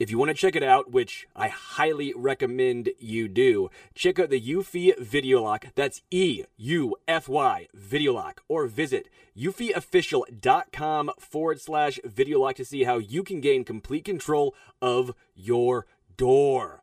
If you want to check it out, which I highly recommend you do, check out the Eufy Video Lock. That's E U F Y Video Lock. Or visit eufyofficial.com forward slash video lock to see how you can gain complete control of your door.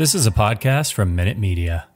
This is a podcast from Minute Media.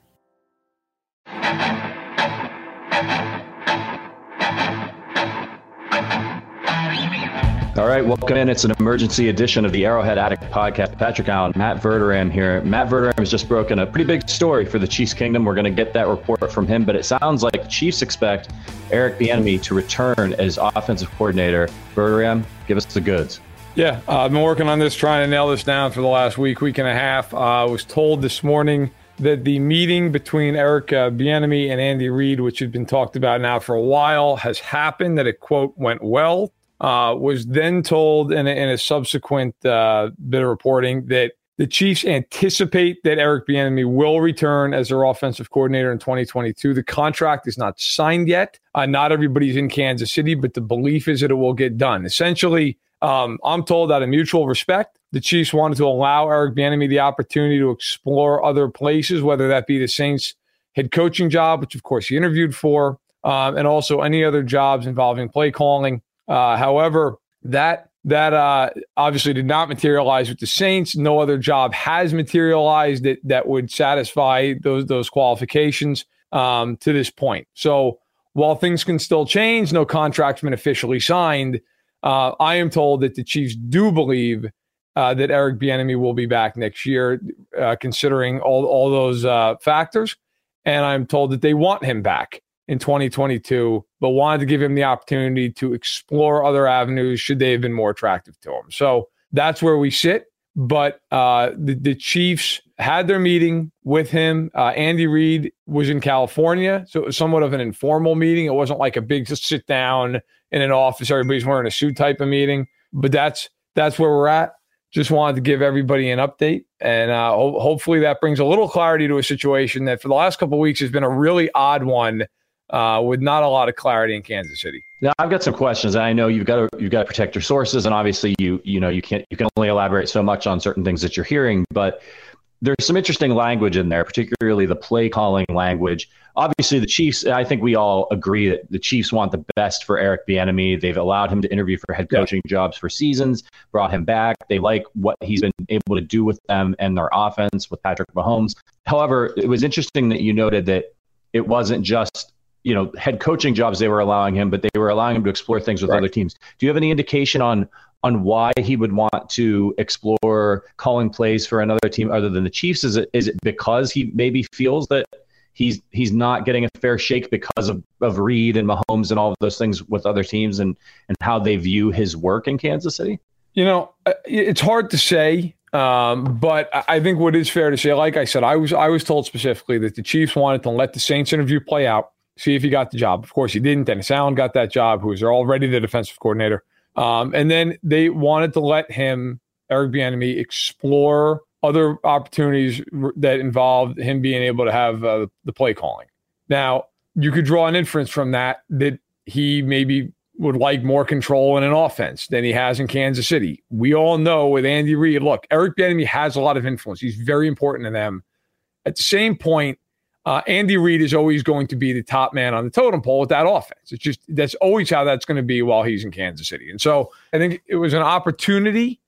All right, welcome in. It's an emergency edition of the Arrowhead Addict podcast. Patrick Allen, Matt Verderame here. Matt Verderame has just broken a pretty big story for the Chiefs Kingdom. We're going to get that report from him, but it sounds like Chiefs expect Eric Bieniemy to return as offensive coordinator. Verderame, give us the goods. Yeah, uh, I've been working on this, trying to nail this down for the last week, week and a half. Uh, I was told this morning that the meeting between Eric uh, Bieniemy and Andy Reid, which had been talked about now for a while, has happened. That it quote went well. Uh, was then told in a, in a subsequent uh, bit of reporting that the Chiefs anticipate that Eric Bieniemy will return as their offensive coordinator in 2022. The contract is not signed yet. Uh, not everybody's in Kansas City, but the belief is that it will get done. Essentially, um, I'm told out of mutual respect, the Chiefs wanted to allow Eric Bieniemy the opportunity to explore other places, whether that be the Saints head coaching job, which of course he interviewed for, um, and also any other jobs involving play calling. Uh, however, that that uh, obviously did not materialize with the Saints. No other job has materialized that that would satisfy those those qualifications um, to this point. So while things can still change, no contract's been officially signed. Uh, I am told that the Chiefs do believe uh, that Eric Bieniemy will be back next year, uh, considering all all those uh, factors, and I'm told that they want him back in 2022, but wanted to give him the opportunity to explore other avenues should they have been more attractive to him. So that's where we sit. But uh, the, the Chiefs had their meeting with him. Uh, Andy Reid was in California, so it was somewhat of an informal meeting. It wasn't like a big sit down in an office, everybody's wearing a suit type of meeting. But that's that's where we're at. Just wanted to give everybody an update, and uh, ho- hopefully that brings a little clarity to a situation that for the last couple weeks has been a really odd one uh, with not a lot of clarity in Kansas City. Now I've got some questions. I know you've got to you've got to protect your sources, and obviously you you know you can't you can only elaborate so much on certain things that you're hearing, but there's some interesting language in there, particularly the play calling language. Obviously, the Chiefs. I think we all agree that the Chiefs want the best for Eric Bieniemy. They've allowed him to interview for head coaching yeah. jobs for seasons, brought him back. They like what he's been able to do with them and their offense with Patrick Mahomes. However, it was interesting that you noted that it wasn't just you know head coaching jobs they were allowing him, but they were allowing him to explore things with right. other teams. Do you have any indication on on why he would want to explore calling plays for another team other than the Chiefs? Is it is it because he maybe feels that he's he's not getting a fair shake because of, of Reid and Mahomes and all of those things with other teams and and how they view his work in Kansas City? You know, it's hard to say. Um, but I think what is fair to say, like I said, I was I was told specifically that the Chiefs wanted to let the Saints interview play out see if he got the job. Of course, he didn't. Dennis Allen got that job, who was already the defensive coordinator. Um, and then they wanted to let him, Eric Bieniemy, explore other opportunities that involved him being able to have uh, the play calling. Now, you could draw an inference from that that he maybe would like more control in an offense than he has in Kansas City. We all know with Andy Reid, look, Eric Bieniemy has a lot of influence. He's very important to them. At the same point, uh, Andy Reid is always going to be the top man on the totem pole with that offense. It's just that's always how that's going to be while he's in Kansas City. And so I think it was an opportunity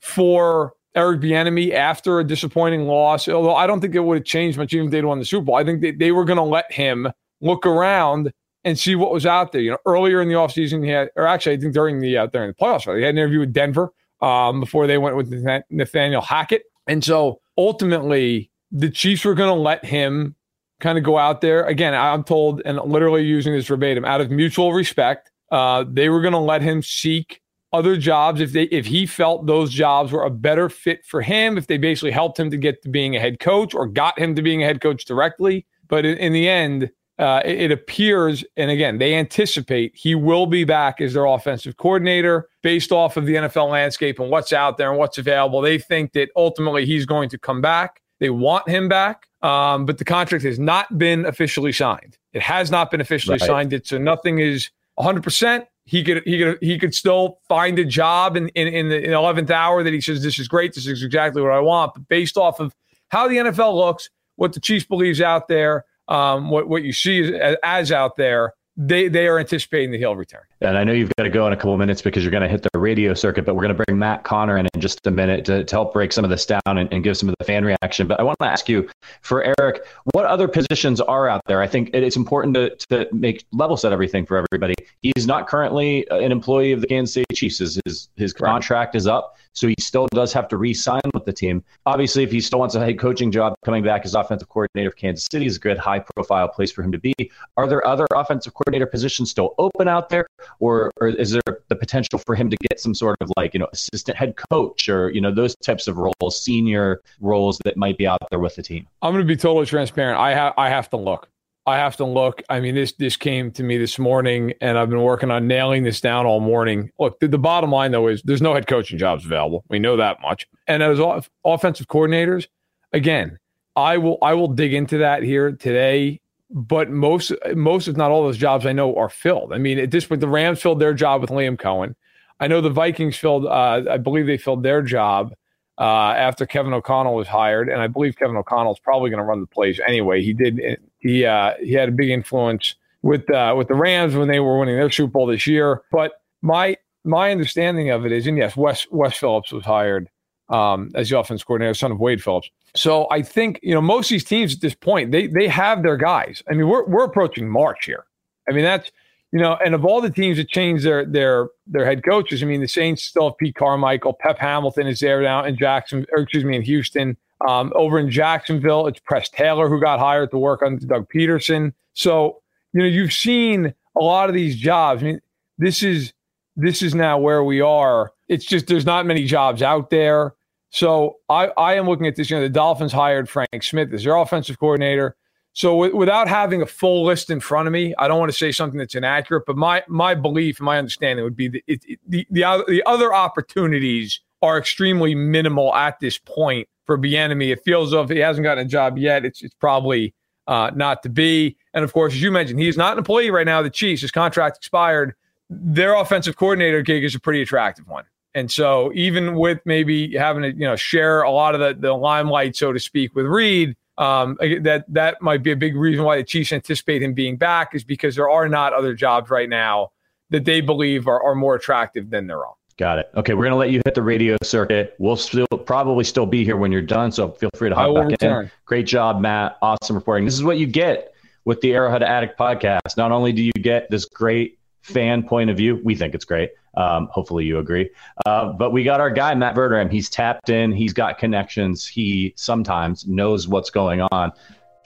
for Eric Bieniemy after a disappointing loss. Although I don't think it would have changed much even if they'd won the Super Bowl. I think they, they were going to let him look around and see what was out there. You know, earlier in the offseason, he had, or actually, I think during the uh, during the playoffs, he had an interview with Denver um, before they went with Nathaniel Hackett. And so ultimately, the Chiefs were going to let him kind of go out there. Again, I'm told, and literally using this verbatim, out of mutual respect, uh, they were going to let him seek other jobs if they if he felt those jobs were a better fit for him. If they basically helped him to get to being a head coach or got him to being a head coach directly. But in, in the end, uh, it, it, appears, and again, they anticipate he will be back as their offensive coordinator based off of the NFL landscape and what's out there and what's available. They think that ultimately he's going to come back. They want him back, um, but the contract has not been officially signed. It has not been officially right. signed. It so nothing is 100. percent He could he could he could still find a job in in, in the 11th hour that he says this is great. This is exactly what I want. But based off of how the NFL looks, what the Chiefs believes out there, um, what what you see as, as out there, they they are anticipating that he'll return. And I know you've got to go in a couple minutes because you're going to hit the radio circuit, but we're going to bring Matt Connor in in just a minute to, to help break some of this down and, and give some of the fan reaction. But I want to ask you, for Eric, what other positions are out there? I think it's important to, to make level set everything for everybody. He's not currently uh, an employee of the Kansas City Chiefs. His, his, his contract is up, so he still does have to re-sign with the team. Obviously, if he still wants a head coaching job, coming back as offensive coordinator of Kansas City is a good high-profile place for him to be. Are there other offensive coordinator positions still open out there, or, or is there the potential for him to get some sort of like you know assistant head coach or you know those types of roles, senior roles that might be out there with the team? I'm going to be totally transparent. I have I have to look. I have to look. I mean, this this came to me this morning, and I've been working on nailing this down all morning. Look, the, the bottom line though is there's no head coaching jobs available. We know that much. And as off, offensive coordinators, again, I will I will dig into that here today but most most if not all those jobs I know are filled. I mean, at this point, the Rams filled their job with Liam Coen. I know the Vikings filled. Uh, I believe they filled their job uh, after Kevin O'Connell was hired, and I believe Kevin O'Connell is probably going to run the place anyway. He did. He uh, he had a big influence with uh, with the Rams when they were winning their Super Bowl this year. But my my understanding of it is, and yes, Wes Wes Phillips was hired um, as the offense coordinator, son of Wade Phillips. So I think you know most of these teams at this point they they have their guys. I mean we're we're approaching March here. I mean that's you know, and of all the teams that changed their their their head coaches, I mean the Saints still have Pete Carmichael, Pep Hamilton is there now in Jackson, or excuse me, in Houston. Um, over in Jacksonville, it's Press Taylor who got hired to work on Doug Pederson. So you know you've seen a lot of these jobs. I mean this is this is now where we are. It's just there's not many jobs out there. So I, I am looking at this. You know, the Dolphins hired Frank Smith as their offensive coordinator. So w- without having a full list in front of me, I don't want to say something that's inaccurate. But my my belief, my understanding would be that it, it, the the other, the other opportunities are extremely minimal at this point for Bieniemy. It feels if he hasn't gotten a job yet. It's it's probably uh, not to be. And of course, as you mentioned, he's not an employee right now. The Chiefs, his contract expired. Their offensive coordinator gig is a pretty attractive one. And so even with maybe having to, you know, share a lot of the, the limelight, so to speak, with Reid, um, that that might be a big reason why the Chiefs anticipate him being back is because there are not other jobs right now that they believe are, are more attractive than their own. Got it. Okay, we're gonna let you hit the radio circuit. We'll still probably still be here when you're done, so feel free to hop back return. in. Great job, Matt. Awesome reporting. This is what you get with the Arrowhead Addict podcast. Not only do you get this great fan point of view, we think it's great um, hopefully you agree. Uh, but we got our guy, Matt Verderame. He's tapped in, he's got connections, he sometimes knows what's going on.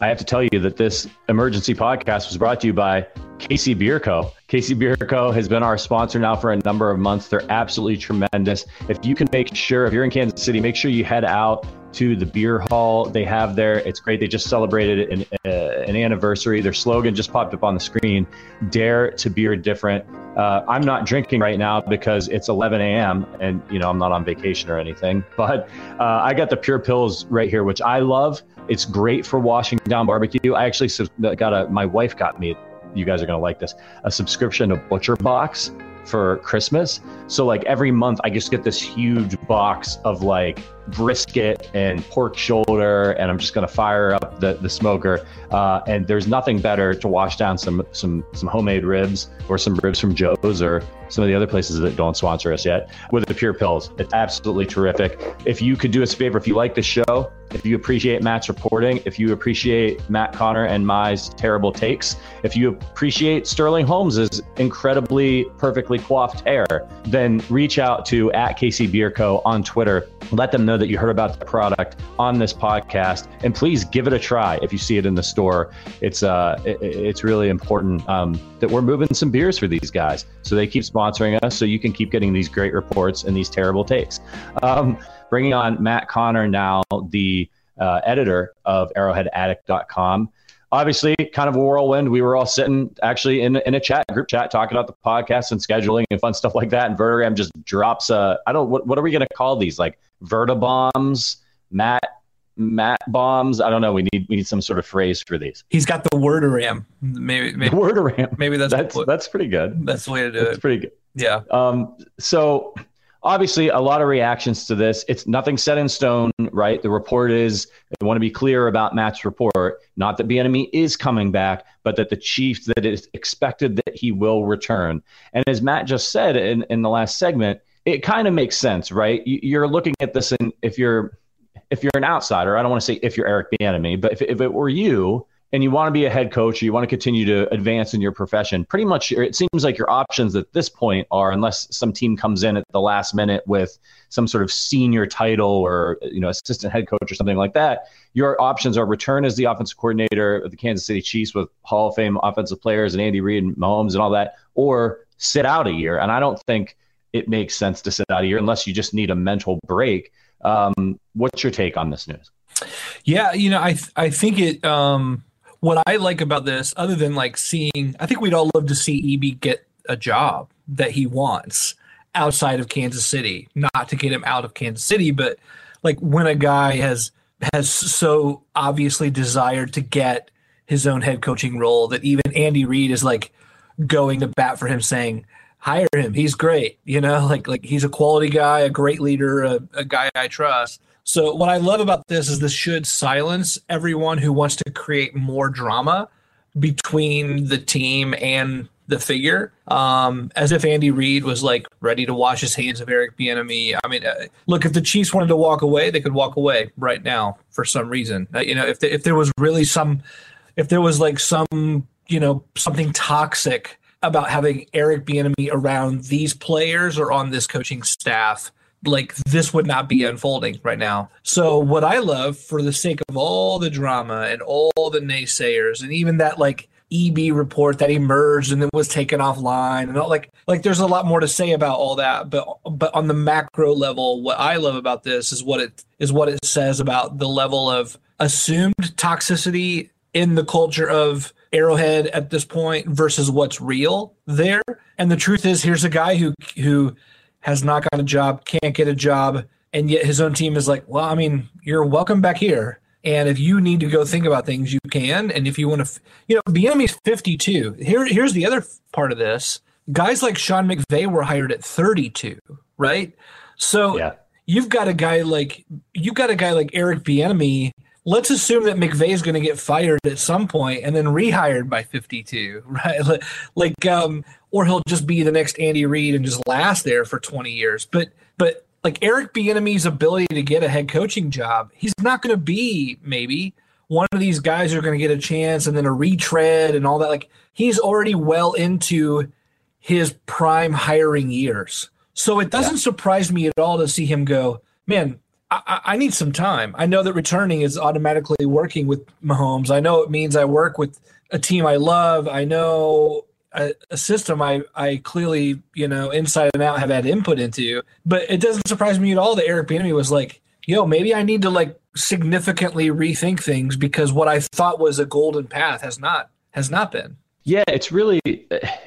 I have to tell you that this emergency podcast was brought to you by KC Bier Co. KC Bier Co. has been our sponsor now for a number of months. They're absolutely tremendous. If you can make sure, if you're in Kansas City, make sure you head out to the beer hall they have there. It's great. They just celebrated an, uh, an anniversary. Their slogan just popped up on the screen Dare to Beer Different. Uh, I'm not drinking right now because it's 11 a.m. and, you know, I'm not on vacation or anything. But uh, I got the Pure Pills right here, which I love. It's great for washing down barbecue. I actually got a, my wife got me you guys are going to like this a subscription to Butcher Box for Christmas. So like every month I just get this huge box of like brisket and pork shoulder, and I'm just gonna fire up the, the smoker. Uh, and there's nothing better to wash down some some some homemade ribs or some ribs from Joe's or some of the other places that don't sponsor us yet with the pure pills. It's absolutely terrific. If you could do us a favor, if you like the show, if you appreciate Matt's reporting, if you appreciate Matt Connor and my terrible takes, if you appreciate Sterling Holmes's incredibly perfectly coiffed hair, then reach out to at KC Bier Co on Twitter. Let them know that you heard about the product on this podcast, and please give it a try if you see it in the store. It's uh, it, it's really important um, that we're moving some beers for these guys, so they keep sponsoring us, so you can keep getting these great reports and these terrible takes. Um, bringing on Matt Connor now, the uh, editor of ArrowheadAddict.com. Obviously, kind of a whirlwind. We were all sitting actually in, in a chat, group chat, talking about the podcast and scheduling and fun stuff like that. And Verderame just drops a, I don't, what, what are we going to call these? Like Vertibombs, Matt Matt bombs. I don't know. We need we need some sort of phrase for these. He's got the wordaram. Maybe maybe wordaram. Maybe that's that's what, that's pretty good. That's the way to do that's it. Pretty good. Yeah. Um. So obviously a lot of reactions to this. It's nothing set in stone, right? The report is I want to be clear about Matt's report, not that Bieniemy is coming back, but that the chief that is expected that he will return. And as Matt just said in, in the last segment, it kind of makes sense, right? You're looking at this, and if you're if you're an outsider, I don't want to say if you're Eric Bieniemy, but if, if it were you and you want to be a head coach or you want to continue to advance in your profession, pretty much it seems like your options at this point are, unless some team comes in at the last minute with some sort of senior title or you know assistant head coach or something like that, your options are return as the offensive coordinator of the Kansas City Chiefs with Hall of Fame offensive players and Andy Reid and Mahomes and all that, or sit out a year. And I don't think it makes sense to sit out a year unless you just need a mental break. Um, what's your take on this news? Yeah, you know, I th- I think it. Um, what I like about this, other than like seeing, I think we'd all love to see EB get a job that he wants outside of Kansas City. Not to get him out of Kansas City, but like when a guy has has so obviously desired to get his own head coaching role that even Andy Reid is like going to bat for him, saying, hire him. He's great. You know, like like he's a quality guy, a great leader, a, a guy I trust. So what I love about this is this should silence everyone who wants to create more drama between the team and the figure, um, as if Andy Reid was like ready to wash his hands of Eric Bieniemy. I mean, uh, look, if the Chiefs wanted to walk away, they could walk away right now for some reason. Uh, you know, if the, if there was really some, if there was like some, you know, something toxic about having Eric Bieniemy around these players or on this coaching staff, like this would not be unfolding right now. So what I love for the sake of all the drama and all the naysayers and even that like EB report that emerged and then was taken offline and all like like there's a lot more to say about all that but but on the macro level what I love about this is what it is what it says about the level of assumed toxicity in the culture of Arrowhead at this point versus what's real there. And the truth is, here's a guy who who has not got a job, can't get a job, and yet his own team is like, well, I mean, you're welcome back here. And if you need to go think about things, you can. And if you want to, you know, Bieniemy's 52. Here, here's the other part of this: guys like Sean McVay were hired at 32, right? So yeah. you've got a guy like you've got a guy like Eric Bieniemy let's assume that McVay is going to get fired at some point and then rehired by 52, right? Like, um, or he'll just be the next Andy Reid and just last there for 20 years. But, but like Eric Bieniemy's ability to get a head coaching job, he's not going to be maybe one of these guys who are going to get a chance and then a retread and all that. Like he's already well into his prime hiring years. So it doesn't yeah. surprise me at all to see him go, man, I, I, need some time. I know that returning is automatically working with Mahomes. I know it means I work with a team I love. I know a, a, system I, I clearly, you know, inside and out have had input into. But it doesn't surprise me at all that Eric Bieniemy was like, yo, maybe I need to like significantly rethink things because what I thought was a golden path has not has not been. Yeah, it's really,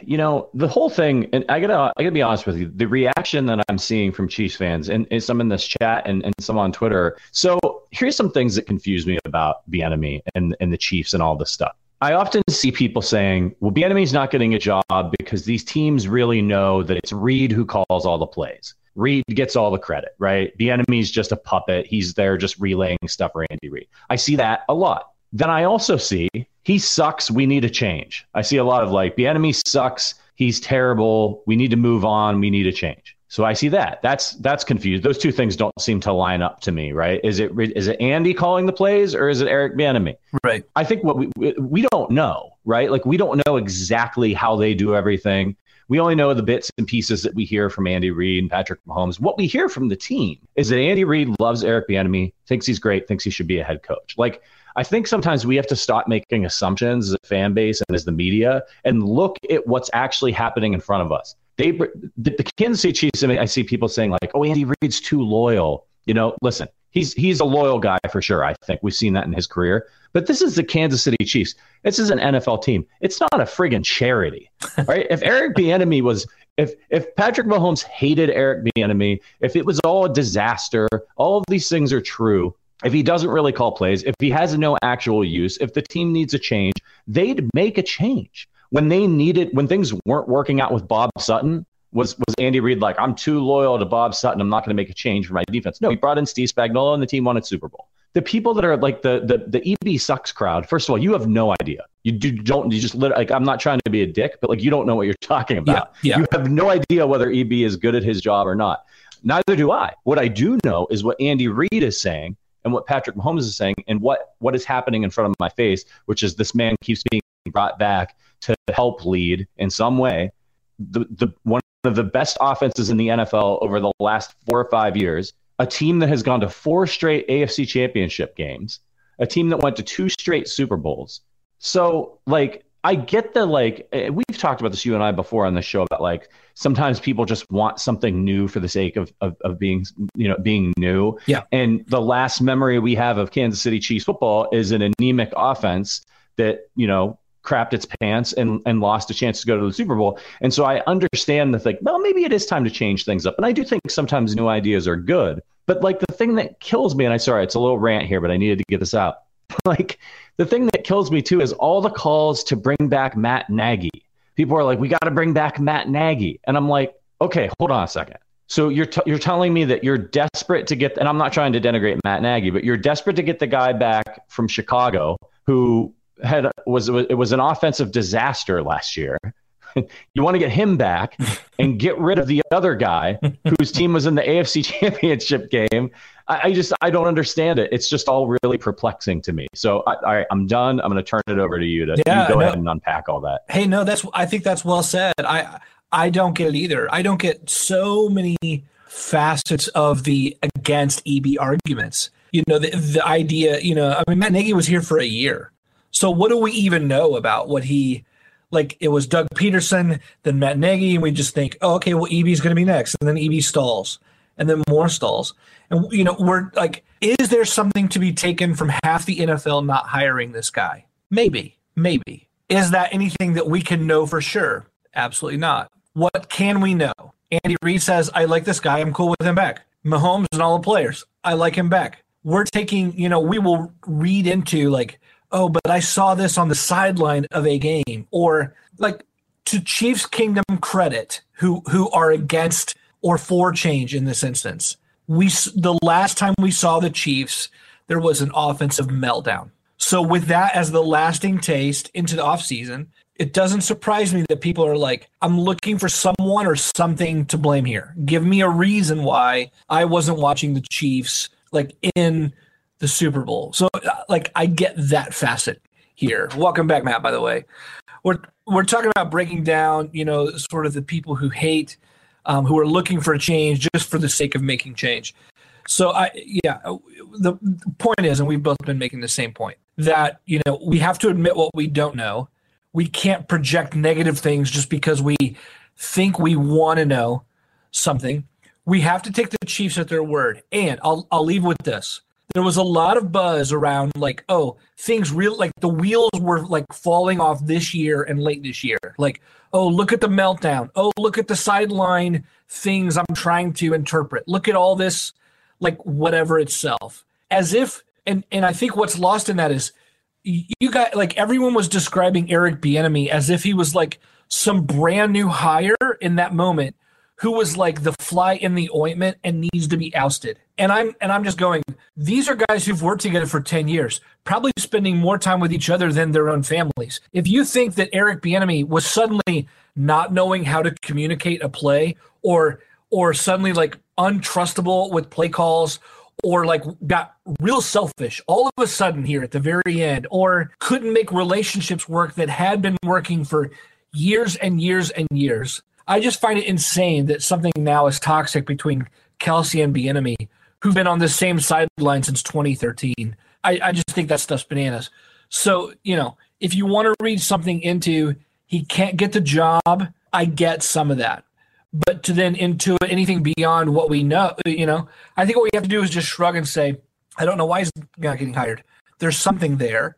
you know, the whole thing. And I gotta, I gotta be honest with you. The reaction that I'm seeing from Chiefs fans, and, and some in this chat, and, and some on Twitter. So here's some things that confuse me about Bieniemy and and the Chiefs and all this stuff. I often see people saying, "Well, Bieniemy's not getting a job because these teams really know that it's Reid who calls all the plays. Reid gets all the credit, right? Bieniemy's just a puppet. He's there just relaying stuff for Andy Reid. I see that a lot. Then I also see he sucks. We need a change. I see a lot of like, Bieniemy sucks. He's terrible. We need to move on. We need a change. So I see that. That's that's confused. Those two things don't seem to line up to me, right? Is it is it Andy calling the plays or is it Eric Bieniemy? Right. I think what we we don't know, right? Like we don't know exactly how they do everything. We only know the bits and pieces that we hear from Andy Reid and Patrick Mahomes. What we hear from the team is that Andy Reid loves Eric Bieniemy, thinks he's great, thinks he should be a head coach. Like I think sometimes we have to stop making assumptions as a fan base and as the media and look at what's actually happening in front of us. They, the, the Kansas City Chiefs, I, mean, I see people saying like, "Oh, Andy Reid's too loyal." You know, listen, he's he's a loyal guy for sure. I think we've seen that in his career. But this is the Kansas City Chiefs. This is an NFL team. It's not a friggin' charity, right? if Eric Bieniemy was, if if Patrick Mahomes hated Eric Bieniemy, if it was all a disaster, all of these things are true if he doesn't really call plays, if he has no actual use, if the team needs a change, they'd make a change. When they needed, when things weren't working out with Bob Sutton, was was Andy Reid like, I'm too loyal to Bob Sutton. I'm not going to make a change for my defense. No, he brought in Steve Spagnuolo and the team won a Super Bowl. The people that are like the the the EB sucks crowd. First of all, you have no idea. You do, don't. You just like. I'm not trying to be a dick, but like you don't know what you're talking about. Yeah, yeah. You have no idea whether EB is good at his job or not. Neither do I. What I do know is what Andy Reid is saying and what Patrick Mahomes is saying and what what is happening in front of my face, which is this man keeps being brought back to help lead in some way. The the one of the best offenses in the NFL over the last four or five years, a team that has gone to four straight AFC championship games, a team that went to two straight Super Bowls. So like I get the like eh, we've talked about this you and I before on the show about like sometimes people just want something new for the sake of, of of being you know being new. Yeah. And the last memory we have of Kansas City Chiefs football is an anemic offense that, you know, crapped its pants and and lost a chance to go to the Super Bowl. And so I understand the thing, well, maybe it is time to change things up. And I do think sometimes new ideas are good. But like the thing that kills me, and I sorry, it's a little rant here, but I needed to get this out. like the thing that kills me too is all the calls to bring back Matt Nagy. People are like, we got to bring back Matt Nagy. And I'm like, okay, hold on a second. So you're, t- you're telling me that you're desperate to get, and I'm not trying to denigrate Matt Nagy, but you're desperate to get the guy back from Chicago who had was it was an offensive disaster last year. you want to get him back and get rid of the other guy whose team was in the AFC Championship game I, I, just I don't understand it. It's just all really perplexing to me. So I, I'm done. I'm going to turn it over to you to yeah, you go no, ahead and unpack all that. Hey, no, that's I think that's well said. I I don't get it either. I don't get so many facets of the against EB arguments. You know, the the idea. You know, I mean, Matt Nagy was here for a year. So what do we even know about what he? Like it was Doug Pederson, then Matt Nagy, and we just think, oh, okay, well, EB is going to be next, and then EB stalls, and then more stalls. And you know, we're like, is there something to be taken from half the NFL not hiring this guy? Maybe, maybe. Is that anything that we can know for sure? Absolutely not. What can we know? Andy Reid says, I like this guy. I'm cool with him back. Mahomes and all the players, I like him back. We're taking, you know, we will read into like, oh, but I saw this on the sideline of a game, or like to Chiefs Kingdom credit, who who are against or for change in this instance we the last time we saw the Chiefs, there was an offensive meltdown. So with that as the lasting taste into the offseason, it doesn't surprise me that people are like, I'm looking for someone or something to blame here. Give me a reason why I wasn't watching the Chiefs like in the Super Bowl. So like I get that facet here. Welcome back, Matt, by the way. We're we're talking about breaking down, you know, sort of the people who hate um, who are looking for a change just for the sake of making change. So I yeah, the, the point is, and we've both been making the same point that you know we have to admit what we don't know. we can't project negative things just because we think we want to know something. We have to take the Chiefs at their word. And I'll I'll leave with this. There was a lot of buzz around like, oh, things real like the wheels were like falling off this year and late this year. Like, oh, look at the meltdown. Oh, look at the sideline things I'm trying to interpret. Look at all this like whatever itself. As if and and I think what's lost in that is you got like everyone was describing Eric Bieniemy as if he was like some brand new hire in that moment who was like the fly in the ointment and needs to be ousted. And I'm and I'm just going, these are guys who've worked together for 10 years, probably spending more time with each other than their own families. If you think that Eric Bieniemy was suddenly not knowing how to communicate a play or or suddenly like untrustable with play calls or like got real selfish all of a sudden here at the very end, or couldn't make relationships work that had been working for years and years and years. I just find it insane that something now is toxic between Kelce and Bieniemy, who've been on the same sideline since 2013. I, I just think that stuff's bananas. So, you know, if you want to read something into he can't get the job, I get some of that but to then into anything beyond what we know, you know, I think what we have to do is just shrug and say, I don't know why he's not getting hired. There's something there.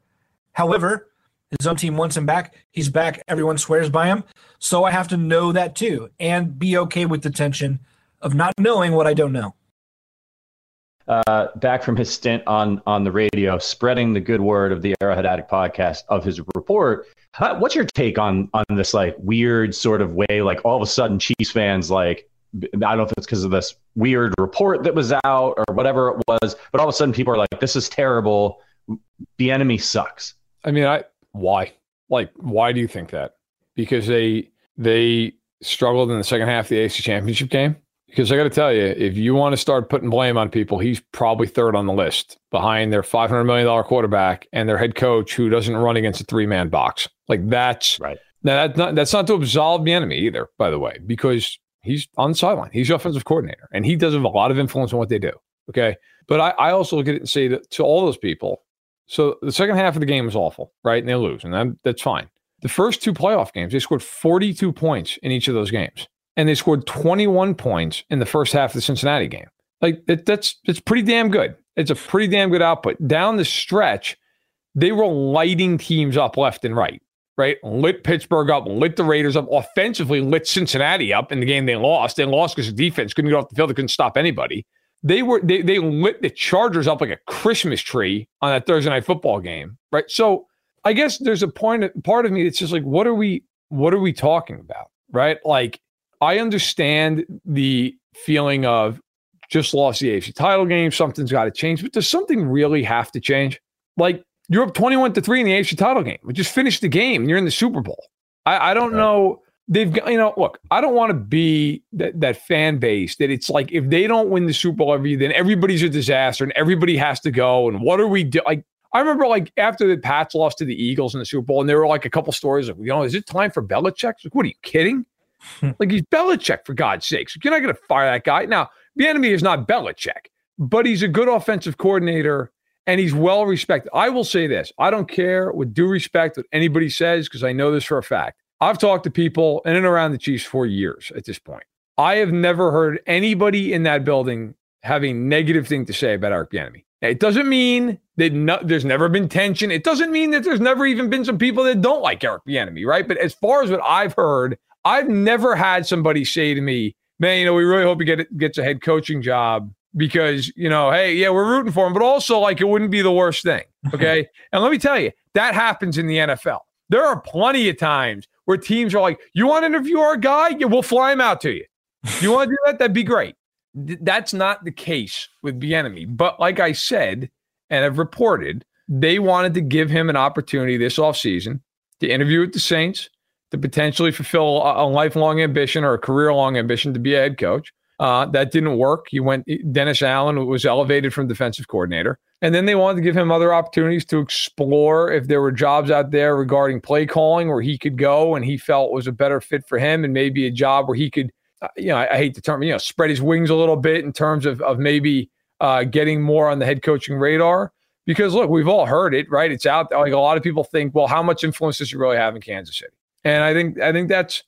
However, his own team wants him back. He's back. Everyone swears by him. So I have to know that too and be okay with the tension of not knowing what I don't know. Uh, back from his stint on on the radio, spreading the good word of the Arrowhead Addict podcast of his report. How, what's your take on on this like weird sort of way? Like all of a sudden, Chiefs fans like I don't know if it's because of this weird report that was out or whatever it was, but all of a sudden people are like, "This is terrible. Bieniemy sucks." I mean, I why? Like, why do you think that? Because they they struggled in the second half of the AC Championship game. Because I got to tell you, if you want to start putting blame on people, he's probably third on the list behind their $500 million quarterback and their head coach who doesn't run against a three man box. Like that's right. Now, that's not, that's not to absolve Bieniemy either, by the way, because he's on the sideline. He's the offensive coordinator and he does have a lot of influence on what they do. Okay. But I, I also look at it and say that to all those people, so the second half of the game was awful, right? And they lose, and that, that's fine. The first two playoff games, they scored 42 points in each of those games and they scored 21 points in the first half of the Cincinnati game. Like that, that's it's pretty damn good. It's a pretty damn good output. Down the stretch, they were lighting teams up left and right. Right, lit Pittsburgh up, lit the Raiders up, offensively lit Cincinnati up in the game they lost. They lost because the defense couldn't get off the field, they couldn't stop anybody. They were they they lit the Chargers up like a Christmas tree on that Thursday night football game. Right. So I guess there's a point part of me that's just like, what are we what are we talking about? Right? Like I understand the feeling of just lost the AFC title game. Something's got to change, but does something really have to change? Like you're up 21 to three in the AFC title game. We just finished the game and you're in the Super Bowl. I, I don't right. know. They've got, you know, look, I don't want to be that, that fan base that it's like if they don't win the Super Bowl every year, then everybody's a disaster and everybody has to go. And what are we doing? Like, I remember like after the Pats lost to the Eagles in the Super Bowl, and there were like a couple stories of, you know, is it time for Belichick? Like, what are you kidding? Hmm. like he's Belichick for God's sakes. You're not going to fire that guy. Now, Bieniemy is not Belichick, but he's a good offensive coordinator and he's well respected. I will say this: I don't care with due respect what anybody says because I know this for a fact. I've talked to people in and around the Chiefs for years at this point. I have never heard anybody in that building have a negative thing to say about Eric Bieniemy. It doesn't mean that no, there's never been tension. It doesn't mean that there's never even been some people that don't like Eric Bieniemy, right? But as far as what I've heard, I've never had somebody say to me, man, you know, we really hope he get, gets a head coaching job because, you know, hey, yeah, we're rooting for him, but also like it wouldn't be the worst thing. Okay. and let me tell you, that happens in the NFL. There are plenty of times where teams are like, you want to interview our guy? Yeah, we'll fly him out to you. You want to do that? That'd be great. That's not the case with Bieniemy. But like I said, and I've reported, they wanted to give him an opportunity this offseason to interview with the Saints, to potentially fulfill a, a lifelong ambition or a career long ambition to be a head coach. Uh, that didn't work. He went. Dennis Allen was elevated from defensive coordinator, and then they wanted to give him other opportunities to explore if there were jobs out there regarding play calling where he could go and he felt was a better fit for him, and maybe a job where he could, uh, you know, I, I, hate the term, you know, spread his wings a little bit in terms of of maybe uh, getting more on the head coaching radar. Because look, we've all heard it, right? It's out there. Like a lot of people think, well, how much influence does he really have in Kansas City? And I think I think that's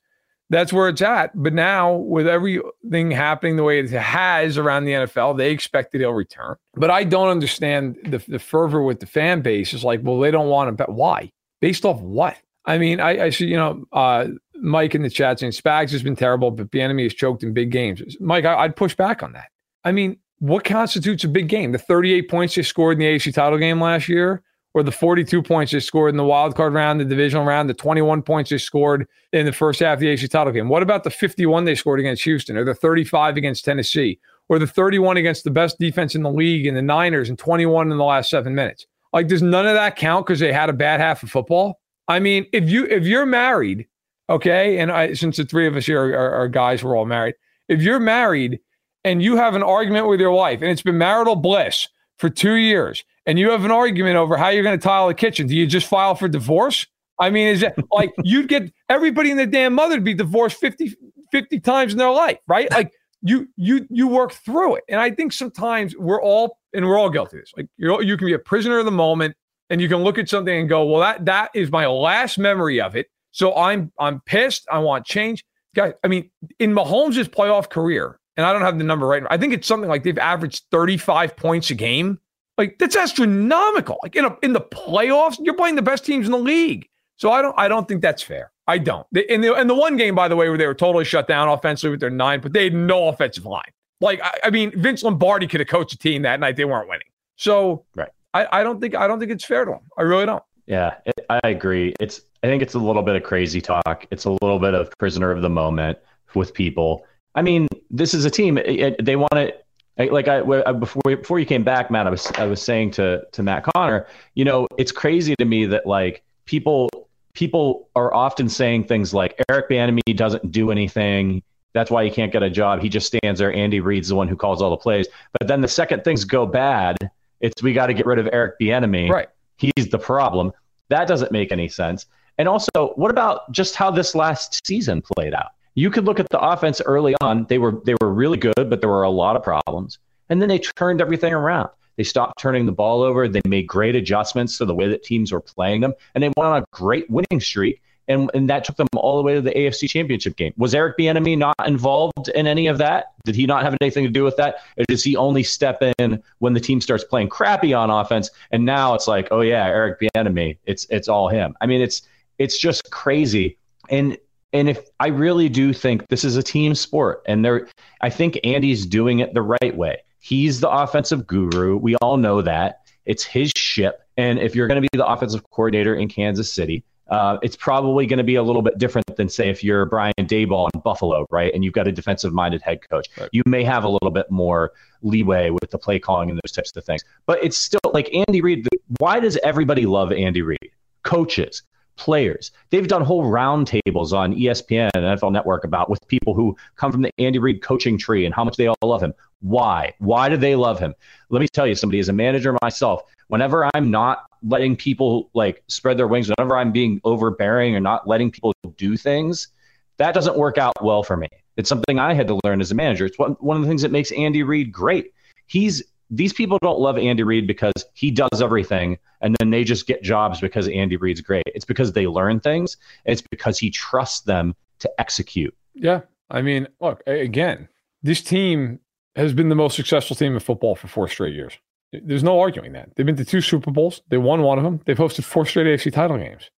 that's where it's at. But now with everything happening the way it has around the NFL, they expect that he'll return. But I don't understand the, the fervor with the fan base. It's like, well, they don't want him. But why? Based off what? I mean, I, I see, you know, uh, Mike in the chat saying Spags has been terrible, but Bieniemy has choked in big games. Mike, I, I'd push back on that. I mean, what constitutes a big game? The 38 points they scored in the AFC title game last year, or the 42 points they scored in the wild card round, the divisional round, the 21 points they scored in the first half of the AFC title game? What about the 51 they scored against Houston, or the 35 against Tennessee, or the 31 against the best defense in the league in the Niners and 21 in the last seven minutes? Like, does none of that count because they had a bad half of football? I mean, if you if you're married, okay, and I, since the three of us here are, are, are guys, we're all married. If you're married and you have an argument with your wife, and it's been marital bliss for two years, and you have an argument over how you're going to tile the kitchen, do you just file for divorce? I mean, is it like you'd get everybody in the damn mother to be divorced 50, 50 times in their life, right? Like you you you work through it. And I think sometimes we're all and we're all guilty of this. Like you you can be a prisoner of the moment and you can look at something and go, well, that that is my last memory of it. So I'm I'm pissed. I want change. Guys, I mean, in Mahomes' playoff career, and I don't have the number right now. I think it's something like they've averaged 35 points a game. Like that's astronomical. Like in a, in the playoffs, you're playing the best teams in the league. So I don't I don't think that's fair. I don't. In the in the one game, by the way, where they were totally shut down offensively with their nine, but they had no offensive line. Like I, I mean, Vince Lombardi could have coached a team that night. They weren't winning. So right. I, I don't think I don't think it's fair to him. I really don't. Yeah, it, I agree. It's I think it's a little bit of crazy talk. It's a little bit of prisoner of the moment with people. I mean, this is a team. It, they want to like I before before you came back, Matt. I was I was saying to to Matt Connor. You know, it's crazy to me that like people people are often saying things like Eric Bieniemy doesn't do anything. That's why he can't get a job. He just stands there. Andy Reid's the one who calls all the plays. But then the second things go bad, it's we got to get rid of Eric Bieniemy. Right. He's the problem. That doesn't make any sense. And also, what about just how this last season played out? You could look at the offense early on. They were they were really good, but there were a lot of problems. And then they turned everything around. They stopped turning the ball over. They made great adjustments to the way that teams were playing them, and they went on a great winning streak and, and that took them all the way to the AFC Championship game. Was Eric Bieniemy not involved in any of that? Did he not have anything to do with that? Or does he only step in when the team starts playing crappy on offense? And now it's like, oh yeah, Eric Bieniemy, it's it's all him. I mean, it's it's just crazy. And and if I really do think this is a team sport, and there, I think Andy's doing it the right way. He's the offensive guru. We all know that it's his ship. And if you're going to be the offensive coordinator in Kansas City, uh, it's probably going to be a little bit different than say if you're Brian Daboll in Buffalo, right? And you've got a defensive minded head coach. Right. You may have a little bit more leeway with the play calling and those types of things. But it's still like Andy Reid. Why does everybody love Andy Reid? Coaches, players. They've done whole roundtables on ESPN and NFL Network about with people who come from the Andy Reid coaching tree and how much they all love him. Why? Why do they love him? Let me tell you, somebody as a manager myself, whenever I'm not letting people like spread their wings, whenever I'm being overbearing or not letting people do things, that doesn't work out well for me. It's something I had to learn as a manager. It's one, one of the things that makes Andy Reid great. He's these people don't love Andy Reid because he does everything and then they just get jobs because Andy Reid's great. It's because they learn things. It's because he trusts them to execute. Yeah. I mean, look, again, this team has been the most successful team in football for four straight years. There's no arguing that. They've been to two Super Bowls. They won one of them. They've hosted four straight AFC title games.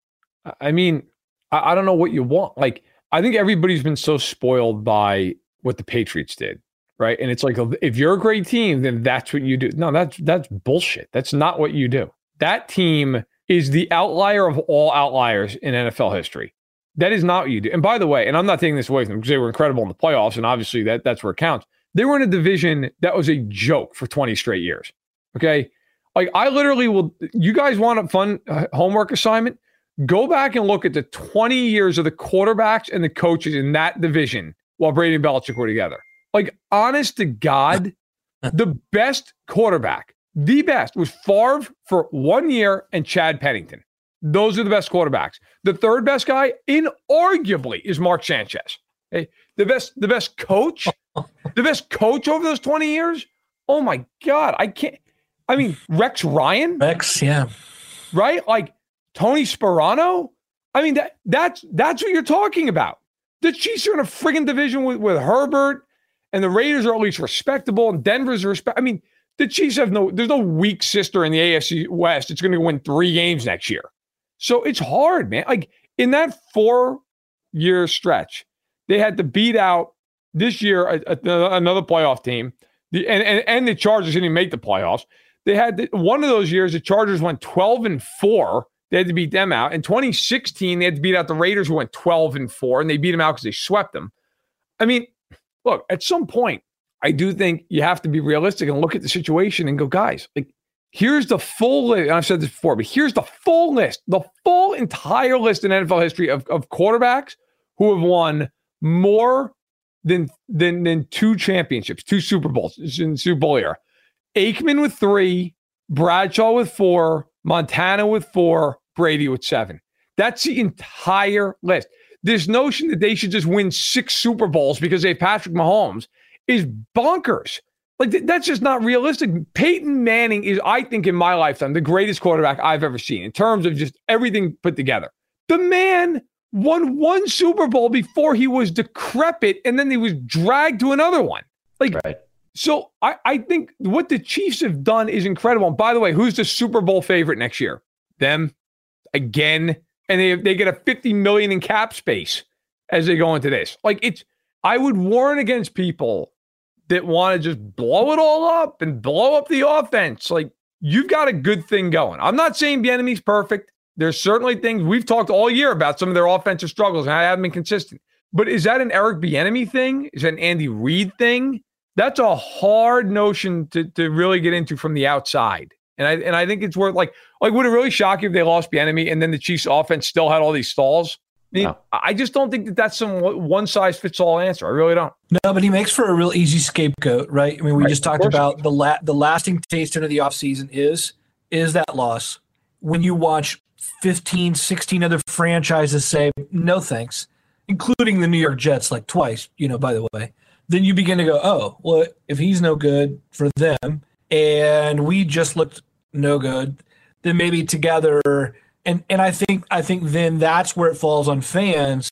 I mean, I, I don't know what you want. Like, I think everybody's been so spoiled by what the Patriots did, right? And it's like if you're a great team, then that's what you do. No, that's that's bullshit. That's not what you do. That team is the outlier of all outliers in NFL history. That is not what you do. And by the way, and I'm not taking this away from them because they were incredible in the playoffs, and obviously that that's where it counts. They were in a division that was a joke for 20 straight years. Okay. Like I literally will, you guys want a fun uh, homework assignment? Go back and look at the 20 years of the quarterbacks and the coaches in that division while Brady and Belichick were together. Like, honest to God, the best quarterback, the best was Favre for one year and Chad Pennington. Those are the best quarterbacks. The third best guy, inarguably, is Mark Sanchez. Okay? The best, the best coach, the best coach over those 20 years. Oh my God. I can't I mean, Rex Ryan, Rex, yeah. right? Like Tony Sparano. I mean, that that's that's what you're talking about. The Chiefs are in a friggin' division with, with Herbert, and the Raiders are at least respectable, and Denver's respect. I mean, the Chiefs have no. There's no weak sister in the AFC West. It's going to win three games next year, so it's hard, man. Like in that four year stretch, they had to beat out this year a, a, another playoff team. The, and, and and the Chargers didn't make the playoffs. They had the, one of those years the Chargers went 12 and 4. They had to beat them out. In 2016, they had to beat out the Raiders who went 12 and 4 and they beat them out because they swept them. I mean, look, at some point, I do think you have to be realistic and look at the situation and go, guys, like here's the full list. I've said this before, but here's the full list, the full entire list in NFL history of, of quarterbacks who have won more than than than two championships, two Super Bowls in Super Bowl era. Aikman with three, Bradshaw with four, Montana with four, Brady with seven. That's the entire list. This notion that they should just win six Super Bowls because they have Patrick Mahomes is bonkers. Like that's just not realistic. Peyton Manning is, I think, in my lifetime, the greatest quarterback I've ever seen in terms of just everything put together. The man won one Super Bowl before he was decrepit, and then he was dragged to another one. Like, right. so I, I think what the Chiefs have done is incredible. And by the way, who's the Super Bowl favorite next year? Them again, and they they get a fifty million in cap space as they go into this. Like it's, I would warn against people that want to just blow it all up and blow up the offense. Like you've got a good thing going. I'm not saying Bieniemy's perfect. There's certainly things we've talked all year about some of their offensive struggles, and I haven't been consistent. But is that an Eric Bieniemy thing? Is that an Andy Reid thing? That's a hard notion to to really get into from the outside. And I and I think it's worth like like would it really shock you if they lost Bieniemy and then the Chiefs offense still had all these stalls? I, mean, no. I just don't think that that's some one size fits all answer. I really don't. No, but he makes for a real easy scapegoat, right? I mean, we right, just talked about the la- the lasting taste into the offseason is is that loss. When you watch 15, 16 other franchises say, no thanks, including the New York Jets, like twice, you know, by the way, then you begin to go, oh, well, if he's no good for them and we just looked no good, then maybe together and and I think I think then that's where it falls on fans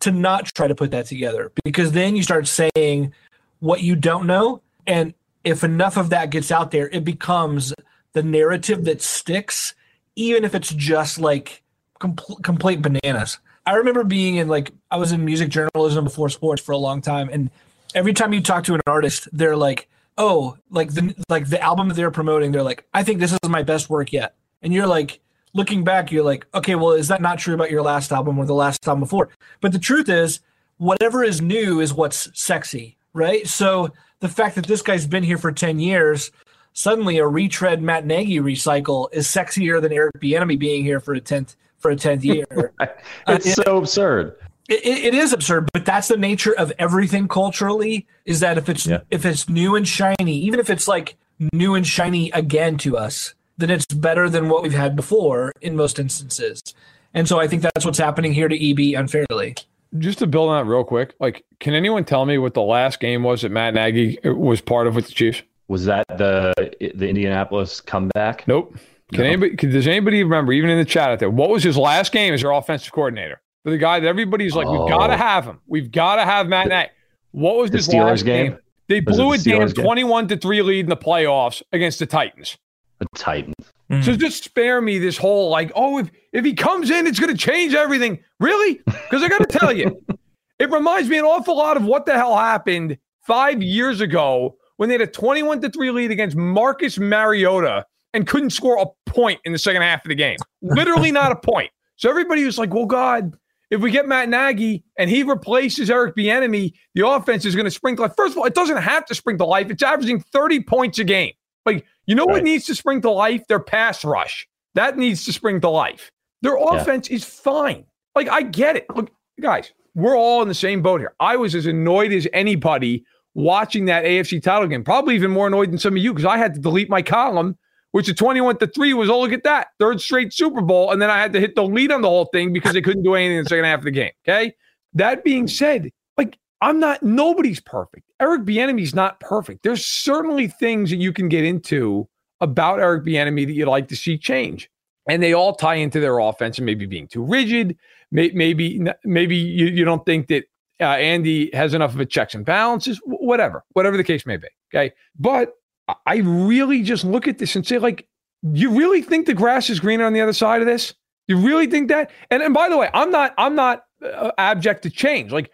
to not try to put that together because then you start saying what you don't know and if enough of that gets out there it becomes the narrative that sticks even if it's just like compl- complete bananas. I remember being in like I was in music journalism before sports for a long time, and every time you talk to an artist, they're like, "Oh, like the like the album that they're promoting, they're like, I think this is my best work yet," and you're like. Looking back, you're like, okay, well, is that not true about your last album or the last album before? But the truth is, whatever is new is what's sexy, right? So the fact that this guy's been here for 10 years suddenly a retread Matt Nagy recycle is sexier than Eric Bieniemy being here for a tenth for a tenth year. it's uh, so absurd. It, it is absurd, but that's the nature of everything culturally. Is that if it's yeah. if it's new and shiny, even if it's like new and shiny again to us, then it's better than what we've had before in most instances. And so I think that's what's happening here to EB unfairly. Just to build on that real quick, like, can anyone tell me what the last game was that Matt Nagy uh, was part of with the Chiefs? Was that the the Indianapolis comeback? Nope. Can no. anybody? Can, does anybody remember? Even in the chat out there, what was his last game as their offensive coordinator? For the guy that everybody's like, oh. we've got to have him. We've got to have Matt Nagy. What was the his Steelers last game? game? They was blew a the damn twenty-one to three lead in the playoffs against the Titans. The Titans. Mm. So just spare me this whole like, oh, if if he comes in, it's going to change everything. Really? Because I got to tell you, it reminds me an awful lot of what the hell happened five years ago when they had a 21 to 3 lead against Marcus Mariota and couldn't score a point in the second half of the game. Literally not a point. So everybody was like, well, God, if we get Matt Nagy and he replaces Eric Bieniemy, the offense is going to spring to life. First of all, it doesn't have to spring to life. It's averaging 30 points a game. Like, you know right. what needs to spring to life? Their pass rush. That needs to spring to life. Their offense yeah. is fine. Like, I get it. Look, guys, we're all in the same boat here. I was as annoyed as anybody watching that AFC title game. Probably even more annoyed than some of you because I had to delete my column, which at 21 to 3 was, oh, look at that. Third straight Super Bowl. And then I had to hit the lead on the whole thing because they couldn't do anything in the second half of the game. Okay. That being said, like, I'm not, nobody's perfect. Eric Bieniemy's not perfect. There's certainly things that you can get into about Eric Bieniemy that you'd like to see change? And they all tie into their offense and maybe being too rigid. Maybe maybe you, you don't think that uh, Andy has enough of a checks and balances. Whatever, whatever the case may be. Okay, but I really just look at this and say, like, you really think the grass is greener on the other side of this? You really think that? And and by the way, I'm not I'm not uh, abject to change. Like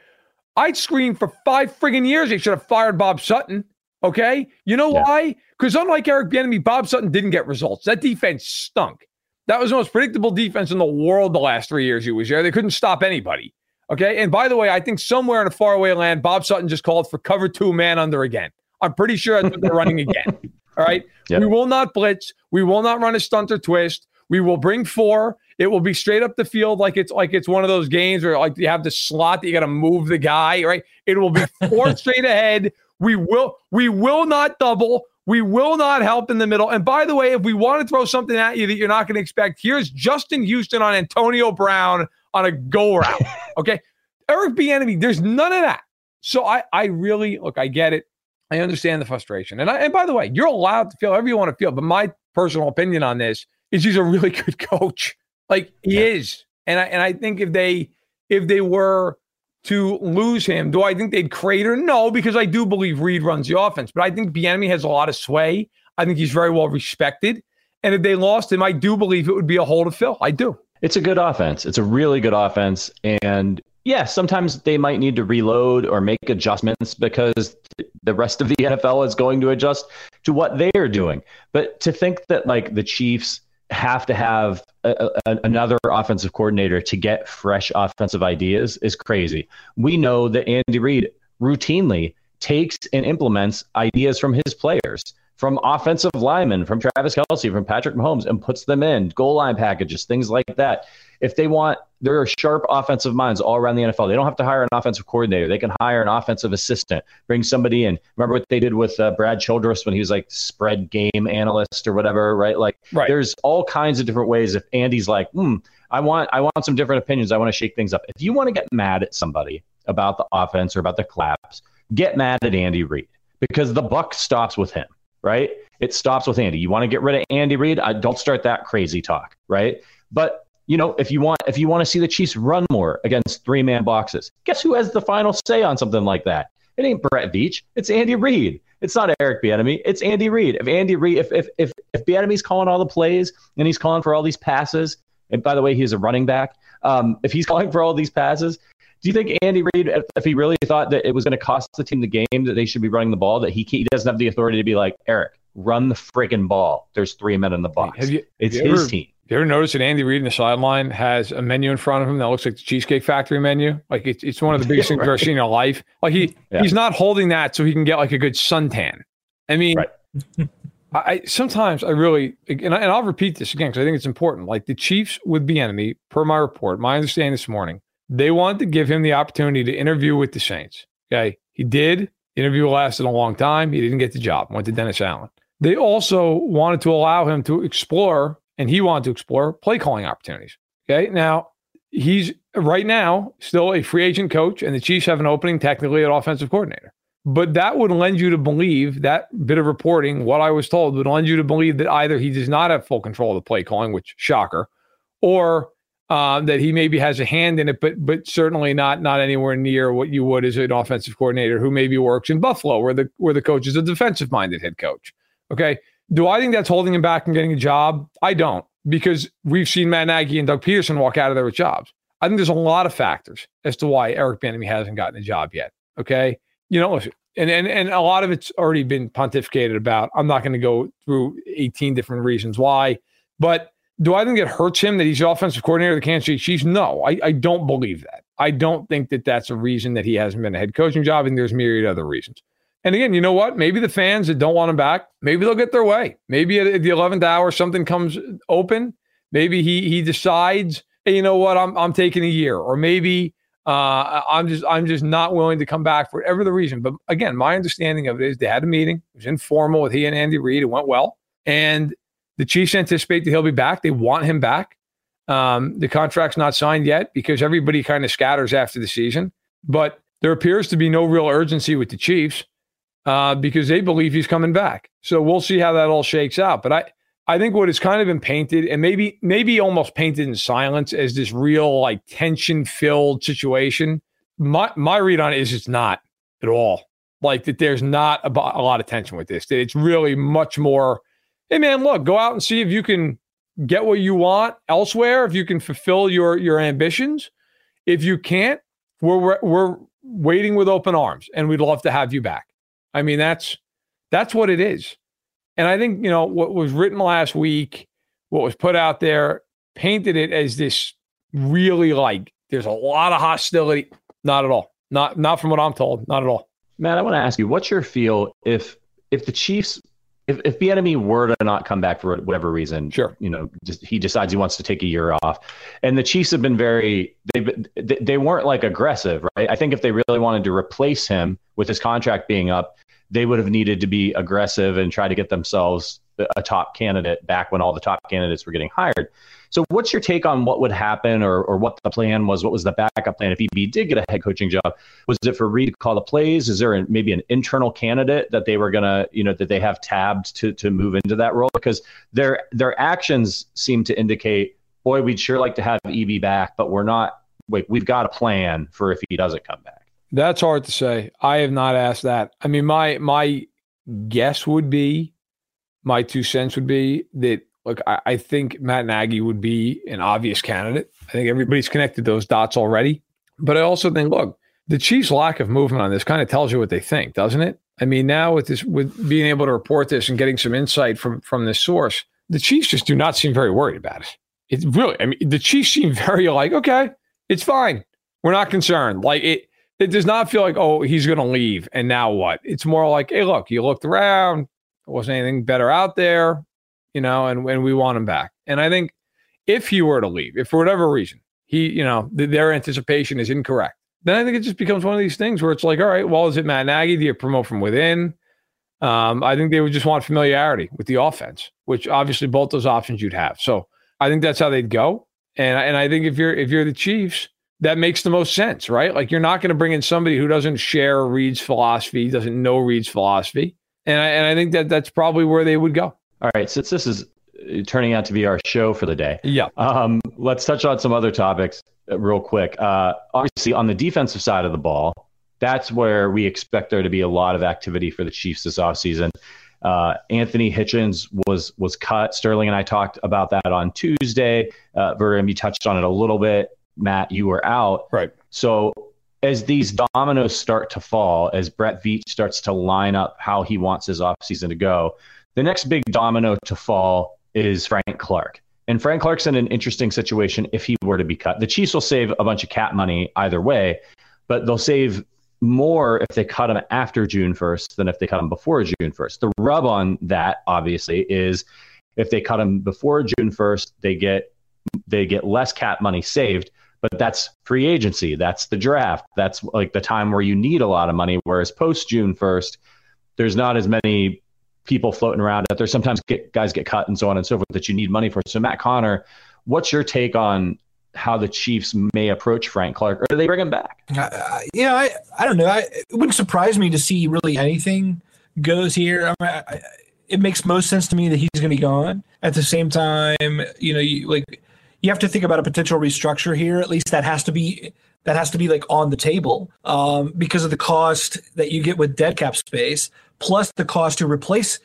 I screamed for five friggin' years they should have fired Bob Sutton. Okay, you know yeah. why? Because unlike Eric Bieniemy, Bob Sutton didn't get results. That defense stunk. That was the most predictable defense in the world the last three years he was there. They couldn't stop anybody. Okay, and by the way, I think somewhere in a faraway land, Bob Sutton just called for cover two man under again. I'm pretty sure that's what they're running again. All right. Yep. We will not blitz. We will not run a stunt or twist. We will bring four. It will be straight up the field like it's like it's one of those games where like you have the slot that you got to move the guy, right? It will be four straight ahead. We will we will not double. We will not help in the middle. And by the way, if we want to throw something at you that you're not going to expect, here's Justin Houston on Antonio Brown on a go route. Okay. Eric Bieniemy, there's none of that. So I I really look, I get it. I understand the frustration. And I, and by the way, you're allowed to feel however you want to feel. But my personal opinion on this is he's a really good coach. Like he yeah. is. And I and I think if they if they were to lose him, do I think they'd crater? No, because I do believe Reid runs the offense. But I think Bieniemy has a lot of sway. I think he's very well respected. And if they lost him, I do believe it would be a hole to fill. I do. It's a good offense. It's a really good offense. And yeah, sometimes they might need to reload or make adjustments because the rest of the NFL is going to adjust to what they are doing. But to think that like the Chiefs have to have a, a, another offensive coordinator to get fresh offensive ideas is crazy. We know that Andy Reid routinely takes and implements ideas from his players from offensive linemen, from Travis Kelce, from Patrick Mahomes, and puts them in goal line packages, things like that. If they want, there are sharp offensive minds all around the NFL. They don't have to hire an offensive coordinator. They can hire an offensive assistant, bring somebody in. Remember what they did with uh, Brad Childress when he was like spread game analyst or whatever, right? Like, right. there's all kinds of different ways. If Andy's like, hmm, I want, I want some different opinions. I want to shake things up. If you want to get mad at somebody about the offense or about the collapse, get mad at Andy Reid because the buck stops with him right? It stops with Andy. You want to get rid of Andy Reid? I don't start that crazy talk, right? But you know, if you want if you want to see the Chiefs run more against three man boxes, guess who has the final say on something like that? It ain't Brett Veach. It's Andy Reid. It's not Eric Bieniemy. It's Andy Reid. If Andy Reid, if if if if Bieniemy's calling all the plays and he's calling for all these passes, and by the way, he's a running back. Um, if he's calling for all these passes, do you think Andy Reid, if he really thought that it was going to cost the team the game, that they should be running the ball, that he, he doesn't have the authority to be like, Eric, run the friggin' ball. There's three men in the box. Have you, it's you his ever, team. You ever notice that Andy Reid in the sideline has a menu in front of him that looks like the Cheesecake Factory menu? Like it's, it's one of the biggest things right. I've seen in your life. Like he yeah. he's not holding that so he can get like a good suntan. I mean, right. I sometimes I really and, I, and I'll repeat this again because I think it's important. Like the Chiefs with Bieniemy, per my report, my understanding this morning, they wanted to give him the opportunity to interview with the Saints. Okay. He did. The interview lasted a long time. He didn't get the job. Went to Dennis Allen. They also wanted to allow him to explore, and he wanted to explore play calling opportunities. Okay. Now, he's right now still a free agent coach, and the Chiefs have an opening technically at offensive coordinator. But that would lend you to believe that bit of reporting, what I was told, would lend you to believe that either he does not have full control of the play calling, which shocker, or uh, that he maybe has a hand in it, but but certainly not not anywhere near what you would as an offensive coordinator who maybe works in Buffalo, where the where the coach is a defensive minded head coach. Okay, do I think that's holding him back from getting a job? I don't, because we've seen Matt Nagy and Doug Pederson walk out of there with jobs. I think there's a lot of factors as to why Eric Bieniemy hasn't gotten a job yet. Okay, you know, and and and a lot of it's already been pontificated about. I'm not going to go through 18 different reasons why, but do I think it hurts him that he's the offensive coordinator of the Kansas City Chiefs? No, I, I don't believe that. I don't think that that's a reason that he hasn't been a head coaching job, and there's myriad other reasons. And again, you know what? Maybe the fans that don't want him back, maybe they'll get their way. Maybe at the 11th hour, something comes open. Maybe he he decides, hey, you know what? I'm I'm taking a year, or maybe uh, I'm just I'm just not willing to come back for whatever the reason. But again, my understanding of it is they had a meeting. It was informal with he and Andy Reid. It went well, and the Chiefs anticipate that he'll be back. They want him back. Um, the contract's not signed yet because everybody kind of scatters after the season. But there appears to be no real urgency with the Chiefs. Uh, because they believe he's coming back. So we'll see how that all shakes out. But I, I think what has kind of been painted and maybe maybe almost painted in silence as this real like tension filled situation. My my read on it is it's not at all. Like that there's not a, a lot of tension with this. That it's really much more, hey man, look, go out and see if you can get what you want elsewhere, if you can fulfill your your ambitions. If you can't, we're we're waiting with open arms and we'd love to have you back. I mean, that's that's what it is. And I think, you know, what was written last week, what was put out there, painted it as this really like there's a lot of hostility. Not at all. Not not from what I'm told. Not at all. Matt, I want to ask you, what's your feel if if the Chiefs if if Bieniemy were to not come back for whatever reason, sure, you know, just, he decides he wants to take a year off, and the Chiefs have been very they they weren't like aggressive, right? I think if they really wanted to replace him with his contract being up, they would have needed to be aggressive and try to get themselves a top candidate back when all the top candidates were getting hired. So, what's your take on what would happen or, or what the plan was? What was the backup plan if EB did get a head coaching job? Was it for Reid to call the plays? Is there maybe an internal candidate that they were going to, you know, that they have tabbed to, to move into that role? Because their, their actions seem to indicate, boy, we'd sure like to have EB back, but we're not, wait, we've got a plan for if he doesn't come back. That's hard to say. I have not asked that. I mean, my my guess would be, my two cents would be that look, I, I think Matt Nagy would be an obvious candidate. I think everybody's connected those dots already. But I also think, look, the Chiefs' lack of movement on this kind of tells you what they think, doesn't it? I mean, now with this, with being able to report this and getting some insight from from this source, the Chiefs just do not seem very worried about it. It's really, I mean, the Chiefs seem very like, okay, it's fine. We're not concerned. Like it, it does not feel like, oh, he's going to leave. And now what? It's more like, hey, look, you looked around. There wasn't anything better out there, you know, and, and we want him back. And I think if he were to leave, if for whatever reason, he, you know, th- their anticipation is incorrect, then I think it just becomes one of these things where it's like, all right, well, is it Matt Nagy? Do you promote from within? Um, I think they would just want familiarity with the offense, which obviously both those options you'd have. So I think that's how they'd go. And and I think if you're if you're the Chiefs, that makes the most sense, right? Like you're not going to bring in somebody who doesn't share Reid's philosophy, doesn't know Reid's philosophy, and I, and I think that that's probably where they would go. All right, since this is uh, turning out to be our show for the day, yeah, um, let's touch on some other topics uh, real quick. Uh, obviously, on the defensive side of the ball, that's where we expect there to be a lot of activity for the Chiefs this offseason. Uh, Anthony Hitchens was was cut. Sterling and I talked about that on Tuesday. Uh, Verderame, you touched on it a little bit. Matt, you were out. Right. So as these dominoes start to fall, as Brett Veach starts to line up how he wants his offseason to go, the next big domino to fall is Frank Clark. And Frank Clark's in an interesting situation if he were to be cut. The Chiefs will save a bunch of cap money either way, but they'll save more if they cut him after June 1st than if they cut him before June 1st. The rub on that, obviously, is if they cut him before June 1st, they get they get less cap money saved but that's free agency. That's the draft. That's like the time where you need a lot of money. Whereas post June 1st, there's not as many people floating around out there. Sometimes get, guys get cut and so on and so forth that you need money for. So, Matt Connor, what's your take on how the Chiefs may approach Frank Clark, or do they bring him back? Uh, yeah, I, I don't know. I, it wouldn't surprise me to see really anything goes here. I mean, I, it makes most sense to me that he's going to be gone. At the same time, you know, you like you have to think about a potential restructure here. At least that has to be that has to be like on the table um, because of the cost that you get with dead cap space, plus the cost to replace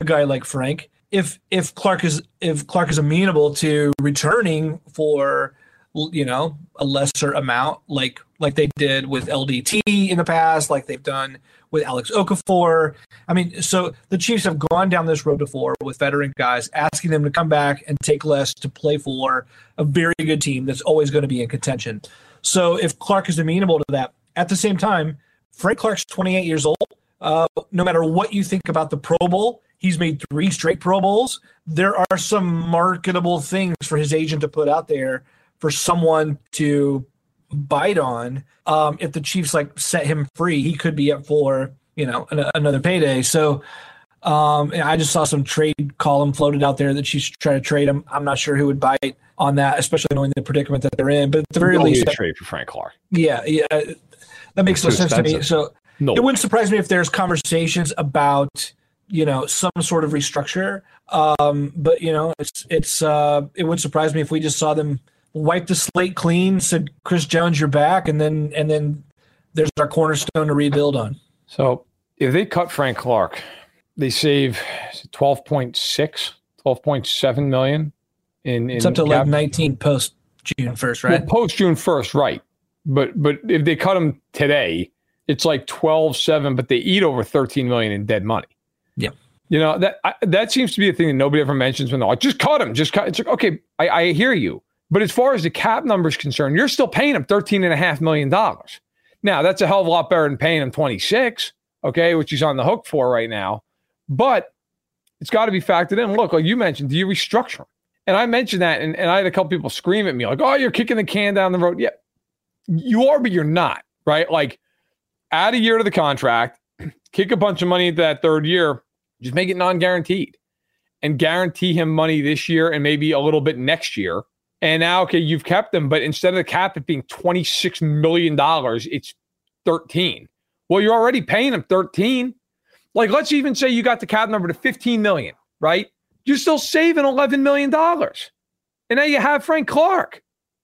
a guy like Frank. If if Clark is if Clark is amenable to returning for you know a lesser amount, like like they did with LDT in the past, like they've done with Alex Okafor. I mean, so the Chiefs have gone down this road before with veteran guys, asking them to come back and take less to play for a very good team that's always going to be in contention. So if Clark is amenable to that, at the same time, Frank Clark's 28 years old. Uh, no matter what you think about the Pro Bowl, he's made three straight Pro Bowls. There are some marketable things for his agent to put out there for someone to bite on. Um, if the Chiefs like set him free, he could be up for you know an, another payday. So um, I just saw some trade column floated out there that she's trying to trade him. I'm not sure who would bite on that, especially knowing the predicament that they're in. But at the very least, trade for Frank Clark. Yeah, yeah, that makes no sense to me. So No. It wouldn't surprise me if there's conversations about you know some sort of restructure. Um, but you know, it's it's uh, it wouldn't surprise me if we just saw them wipe the slate clean, said Chris Jones, you're back, and then and then there's our cornerstone to rebuild on. So if they cut Frank Clark, they save 12.6, 12.7 million in, in It's up to cap- like 19 post June 1st, right? Well, post June first, right? But but if they cut him today, it's like 12, 7, but they eat over 13 million in dead money. Yeah. You know, that I, that seems to be a thing that nobody ever mentions when they're like, just cut him, just cut. It's like, okay, I, I hear you. But as far as the cap number is concerned, you're still paying him $13.5 million. Now, that's a hell of a lot better than paying him 26, okay, which he's on the hook for right now. But it's got to be factored in. Look, like you mentioned, do you restructure him? And I mentioned that, and, and I had a couple people scream at me, like, oh, you're kicking the can down the road. Yeah, you are, but you're not, right? Like, add a year to the contract, kick a bunch of money into that third year, just make it non guaranteed and guarantee him money this year and maybe a little bit next year. And now, okay, you've kept him, but instead of the cap it being $26 million, it's 13. Well, you're already paying him 13. Like, let's even say you got the cap number to 15 million, right? You're still saving $11 million. And now you have Frank Clark.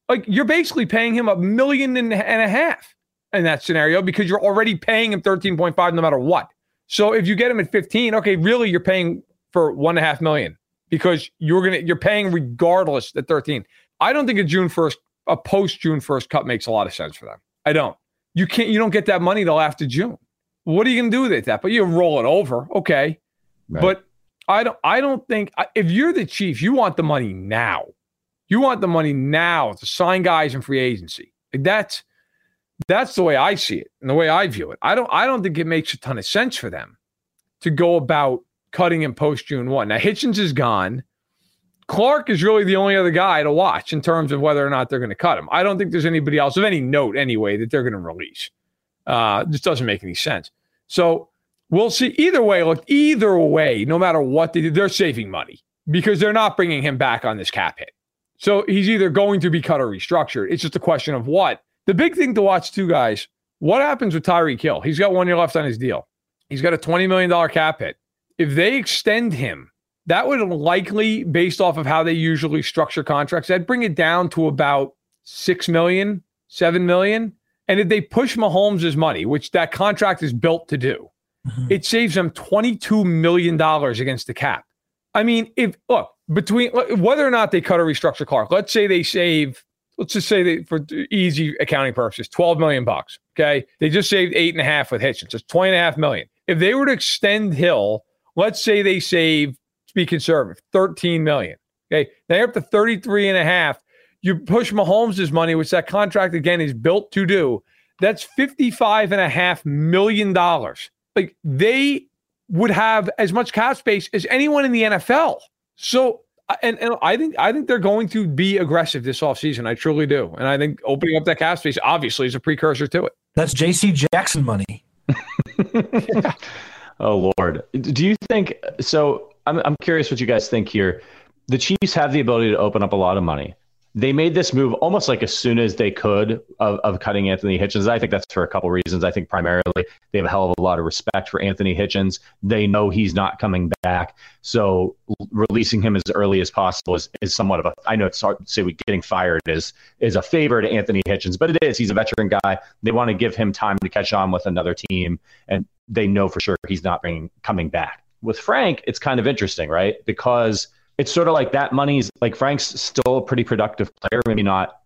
Like, you're basically paying him a million and a half in that scenario because you're already paying him 13.5 no matter what. So if you get him at 15, okay, really you're paying for one and a half million because you're gonna you're paying regardless at 13. I don't think a June 1st, a post June 1st cut makes a lot of sense for them. I don't. You can't you don't get that money till after June. What are you gonna do with it? That but you roll it over, okay. Right. But I don't I don't think if you're the chief, you want the money now. You want the money now to sign guys in free agency. Like that's that's the way I see it and the way I view it. I don't I don't think it makes a ton of sense for them to go about cutting him post June 1. Now Hitchens is gone. Clark is really the only other guy to watch in terms of whether or not they're going to cut him. I don't think there's anybody else of any note anyway that they're going to release. Uh, this doesn't make any sense. So we'll see. Either way, look, either way, no matter what they do, they're saving money because they're not bringing him back on this cap hit. So he's either going to be cut or restructured. It's just a question of what. The big thing to watch, too, guys, what happens with Tyreek Hill? He's got one year left on his deal. He's got a $20 million cap hit. If they extend him, that would likely, based off of how they usually structure contracts, that'd bring it down to about six million, seven million. And if they push Mahomes' money, which that contract is built to do, mm-hmm. it saves them $22 million against the cap. I mean, if look, between whether or not they cut or restructure Clark, let's say they save, let's just say they for easy accounting purposes, 12 million bucks. Okay. They just saved eight and a half with Hitchens. It's 20 and a half million. If they were to extend Hill, let's say they save, to be conservative, 13 million. Okay. Now you're up to 33 and a half. You push Mahomes' money, which that contract again is built to do. That's 55 and a half million dollars. Like they would have as much cap space as anyone in the NFL. So and, and I think I think they're going to be aggressive this offseason. I truly do. And I think opening up that cap space obviously is a precursor to it. That's JC Jackson money. Oh Lord, do you think so? I'm I'm curious what you guys think here. The Chiefs have the ability to open up a lot of money. They made this move almost like as soon as they could of, of cutting Anthony Hitchens. I think that's for a couple reasons. I think primarily they have a hell of a lot of respect for Anthony Hitchens. They know he's not coming back, so releasing him as early as possible is, is somewhat of a. I know it's hard to say getting fired is is a favor to Anthony Hitchens, but it is. He's a veteran guy. They want to give him time to catch on with another team, and they know for sure he's not bringing coming back. With Frank, it's kind of interesting, right? Because it's sort of like that money's like Frank's still a pretty productive player, maybe not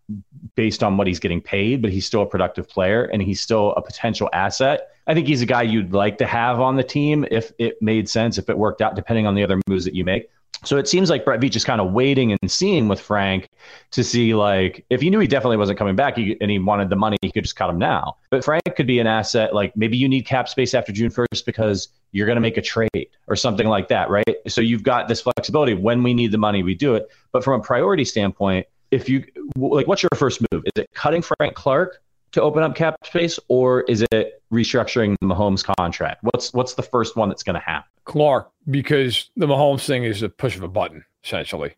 based on what he's getting paid, but he's still a productive player and he's still a potential asset. I think he's a guy you'd like to have on the team if it made sense, if it worked out, depending on the other moves that you make. So it seems like Brett Veach is kind of waiting and seeing with Frank to see like if he knew he definitely wasn't coming back he, and he wanted the money, he could just cut him now. But Frank could be an asset. Like maybe you need cap space after June 1st because you're going to make a trade or something like that, right? So you've got this flexibility. When we need the money, we do it. But from a priority standpoint, if you like, what's your first move? Is it cutting Frank Clark to open up cap space, or is it restructuring the Mahomes contract? What's what's the first one that's going to happen? Clark, because the Mahomes thing is a push of a button, essentially.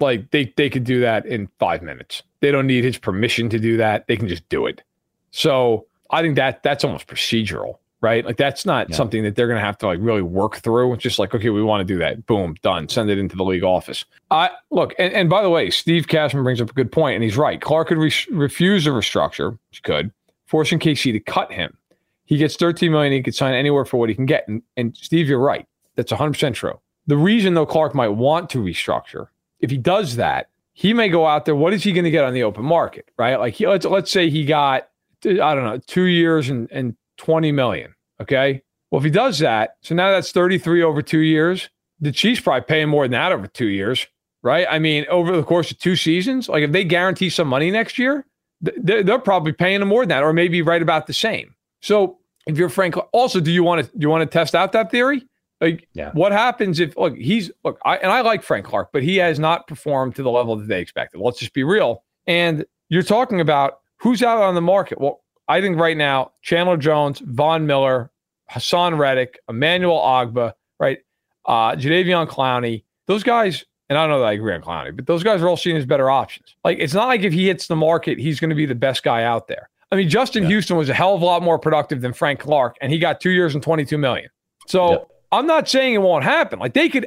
Like they they could do that in five minutes. They don't need his permission to do that. They can just do it. So I think that that's almost procedural. Right? Like that's not yeah. something that they're going to have to like really work through. It's just like, okay, we want to do that. Boom, done. Send it into the league office. I look, and, and by the way, Steve Cashman brings up a good point, and he's right. Clark could re- refuse a restructure, which could, forcing KC to cut him. He gets 13 million. He could sign anywhere for what he can get. And, and Steve, you're right. That's 100 percent true. The reason though Clark might want to restructure, if he does that, he may go out there. What is he going to get on the open market, right? Like he, let's let's say he got I don't know two years and and 20 million. Okay. Well, if he does that, so now that's 33 over two years. The Chiefs probably paying more than that over two years, right? I mean, over the course of two seasons, like if they guarantee some money next year, they're, they're probably paying him more than that, or maybe right about the same. So if you're Frank, also, do you want to do you want to test out that theory? Like, yeah. what happens if look he's look I and I like Frank Clark, but he has not performed to the level that they expected. Let's just be real. And you're talking about who's out on the market. Well, I think right now, Chandler Jones, Von Miller, Haason Reddick, Emmanuel Ogbah, right? Uh, Jadeveon Clowney, those guys, and I don't know that I agree on Clowney, but those guys are all seen as better options. Like, it's not like if he hits the market, he's going to be the best guy out there. I mean, Justin yeah. Houston was a hell of a lot more productive than Frank Clark, and he got two years and 22 million. So yeah. I'm not saying it won't happen. Like they could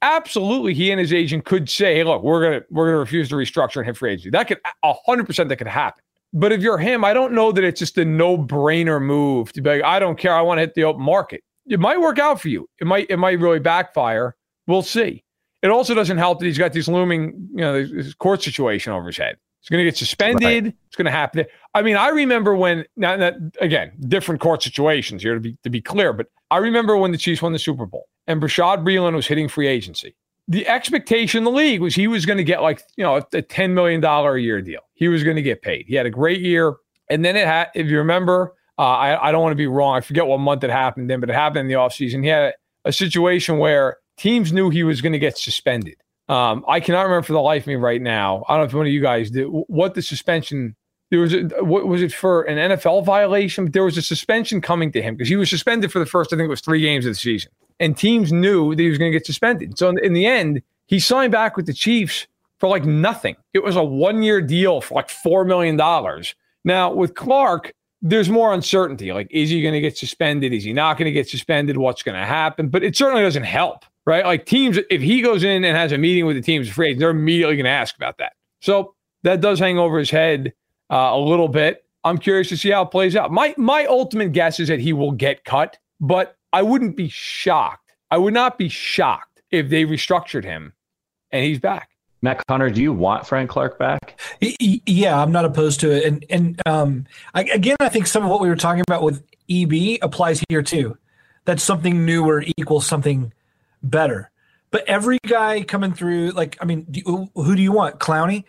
absolutely, he and his agent could say, "Hey, look, we're gonna we're gonna refuse to restructure and hit free agency." That could 100 percent that could happen. But if you're him, I don't know that it's just a no brainer move to be like, I don't care. I want to hit the open market. It might work out for you. It might, it might really backfire. We'll see. It also doesn't help that he's got this looming, you know, this court situation over his head. He's going to get suspended. Right. It's going to happen. I mean, I remember when now, now, again, different court situations here to be to be clear, but I remember when the Chiefs won the Super Bowl and Bashaud Breeland was hitting free agency the expectation in the league was he was going to get like you know a, $10 million a year deal. He was going to get paid. He had a great year. And then it had if you remember uh, I, I don't want to be wrong. I forget what month it happened then but it happened in the offseason. He had a, a situation where teams knew he was going to get suspended. Um, i cannot remember for the life of me right now i don't know if one of you guys did what the suspension there was a, what was it for an nfl violation? But there was a suspension coming to him because he was suspended for the first i think it was three games of the season and teams knew that he was going to get suspended. So in, the end, he signed back with the Chiefs for like nothing. It was a one year deal for like $4 million. Now, with Clark, there's more uncertainty. Like, is he going to get suspended? Is he not going to get suspended? What's going to happen? But it certainly doesn't help, right? Like, teams, if he goes in and has a meeting with the teams afraid, they're immediately going to ask about that. So that does hang over his head uh, a little bit. I'm curious to see how it plays out. My my ultimate guess is that he will get cut, but I wouldn't be shocked. I would not be shocked if they restructured him and he's back. Matt Connor, do you want Frank Clark back? Yeah, I'm not opposed to it. And and um, I, again, I think some of what we were talking about with EB applies here too. That's something newer equals something better. But every guy coming through, like, I mean, do, who do you want? Clowney?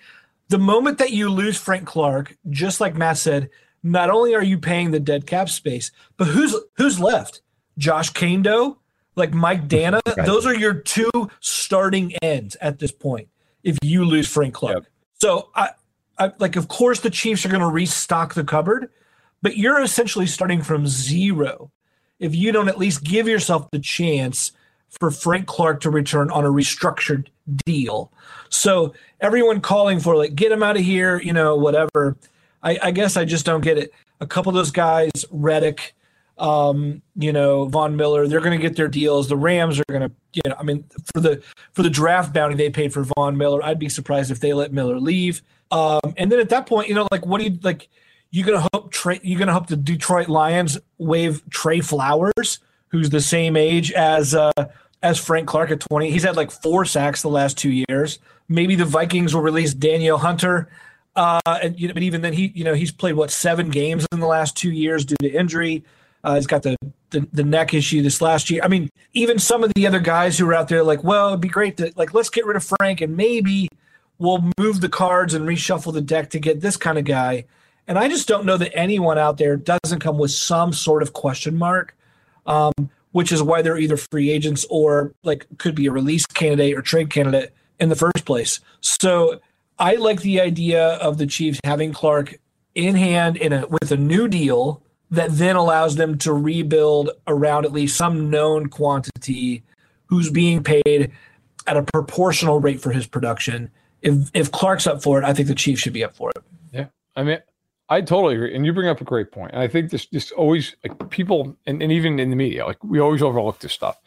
The moment that you lose Frank Clark, just like Matt said, not only are you paying the dead cap space, but who's who's left? Josh Kaindoh, like Mike Danna. right. those are your two starting ends at this point. If you lose Frank Clark, yep. so I, I like, of course, the Chiefs are going to restock the cupboard, but you're essentially starting from zero if you don't at least give yourself the chance for Frank Clark to return on a restructured deal. So everyone calling for like get him out of here, you know, whatever. I, I guess I just don't get it. A couple of those guys, Reddick, um, you know, Von Miller, they're going to get their deals. The Rams are going to, you know, I mean, for the for the draft bounty they paid for Von Miller, I'd be surprised if they let Miller leave. Um, and then at that point, you know, like, what do you like? You're gonna hope Trey? You gonna hope the Detroit Lions waive Trey Flowers, who's the same age as uh, as Frank Clark at twenty? He's had like four sacks the last two years. Maybe the Vikings will release Danielle Hunter. Uh, and you know, but even then, he you know he's played what seven games in the last two years due to injury. Uh, he's got the, the, the neck issue this last year. I mean, even some of the other guys who were out there, like, well, it'd be great to like let's get rid of Frank and maybe we'll move the cards and reshuffle the deck to get this kind of guy. And I just don't know that anyone out there doesn't come with some sort of question mark, um, which is why they're either free agents or like could be a release candidate or trade candidate in the first place. So I like the idea of the Chiefs having Clark in hand in a with a new deal that then allows them to rebuild around at least some known quantity who's being paid at a proportional rate for his production. If if Clark's up for it, I think the Chiefs should be up for it. Yeah. I mean I totally agree. And you bring up a great point. And I think this this always like people and, and even in the media, like we always overlook this stuff.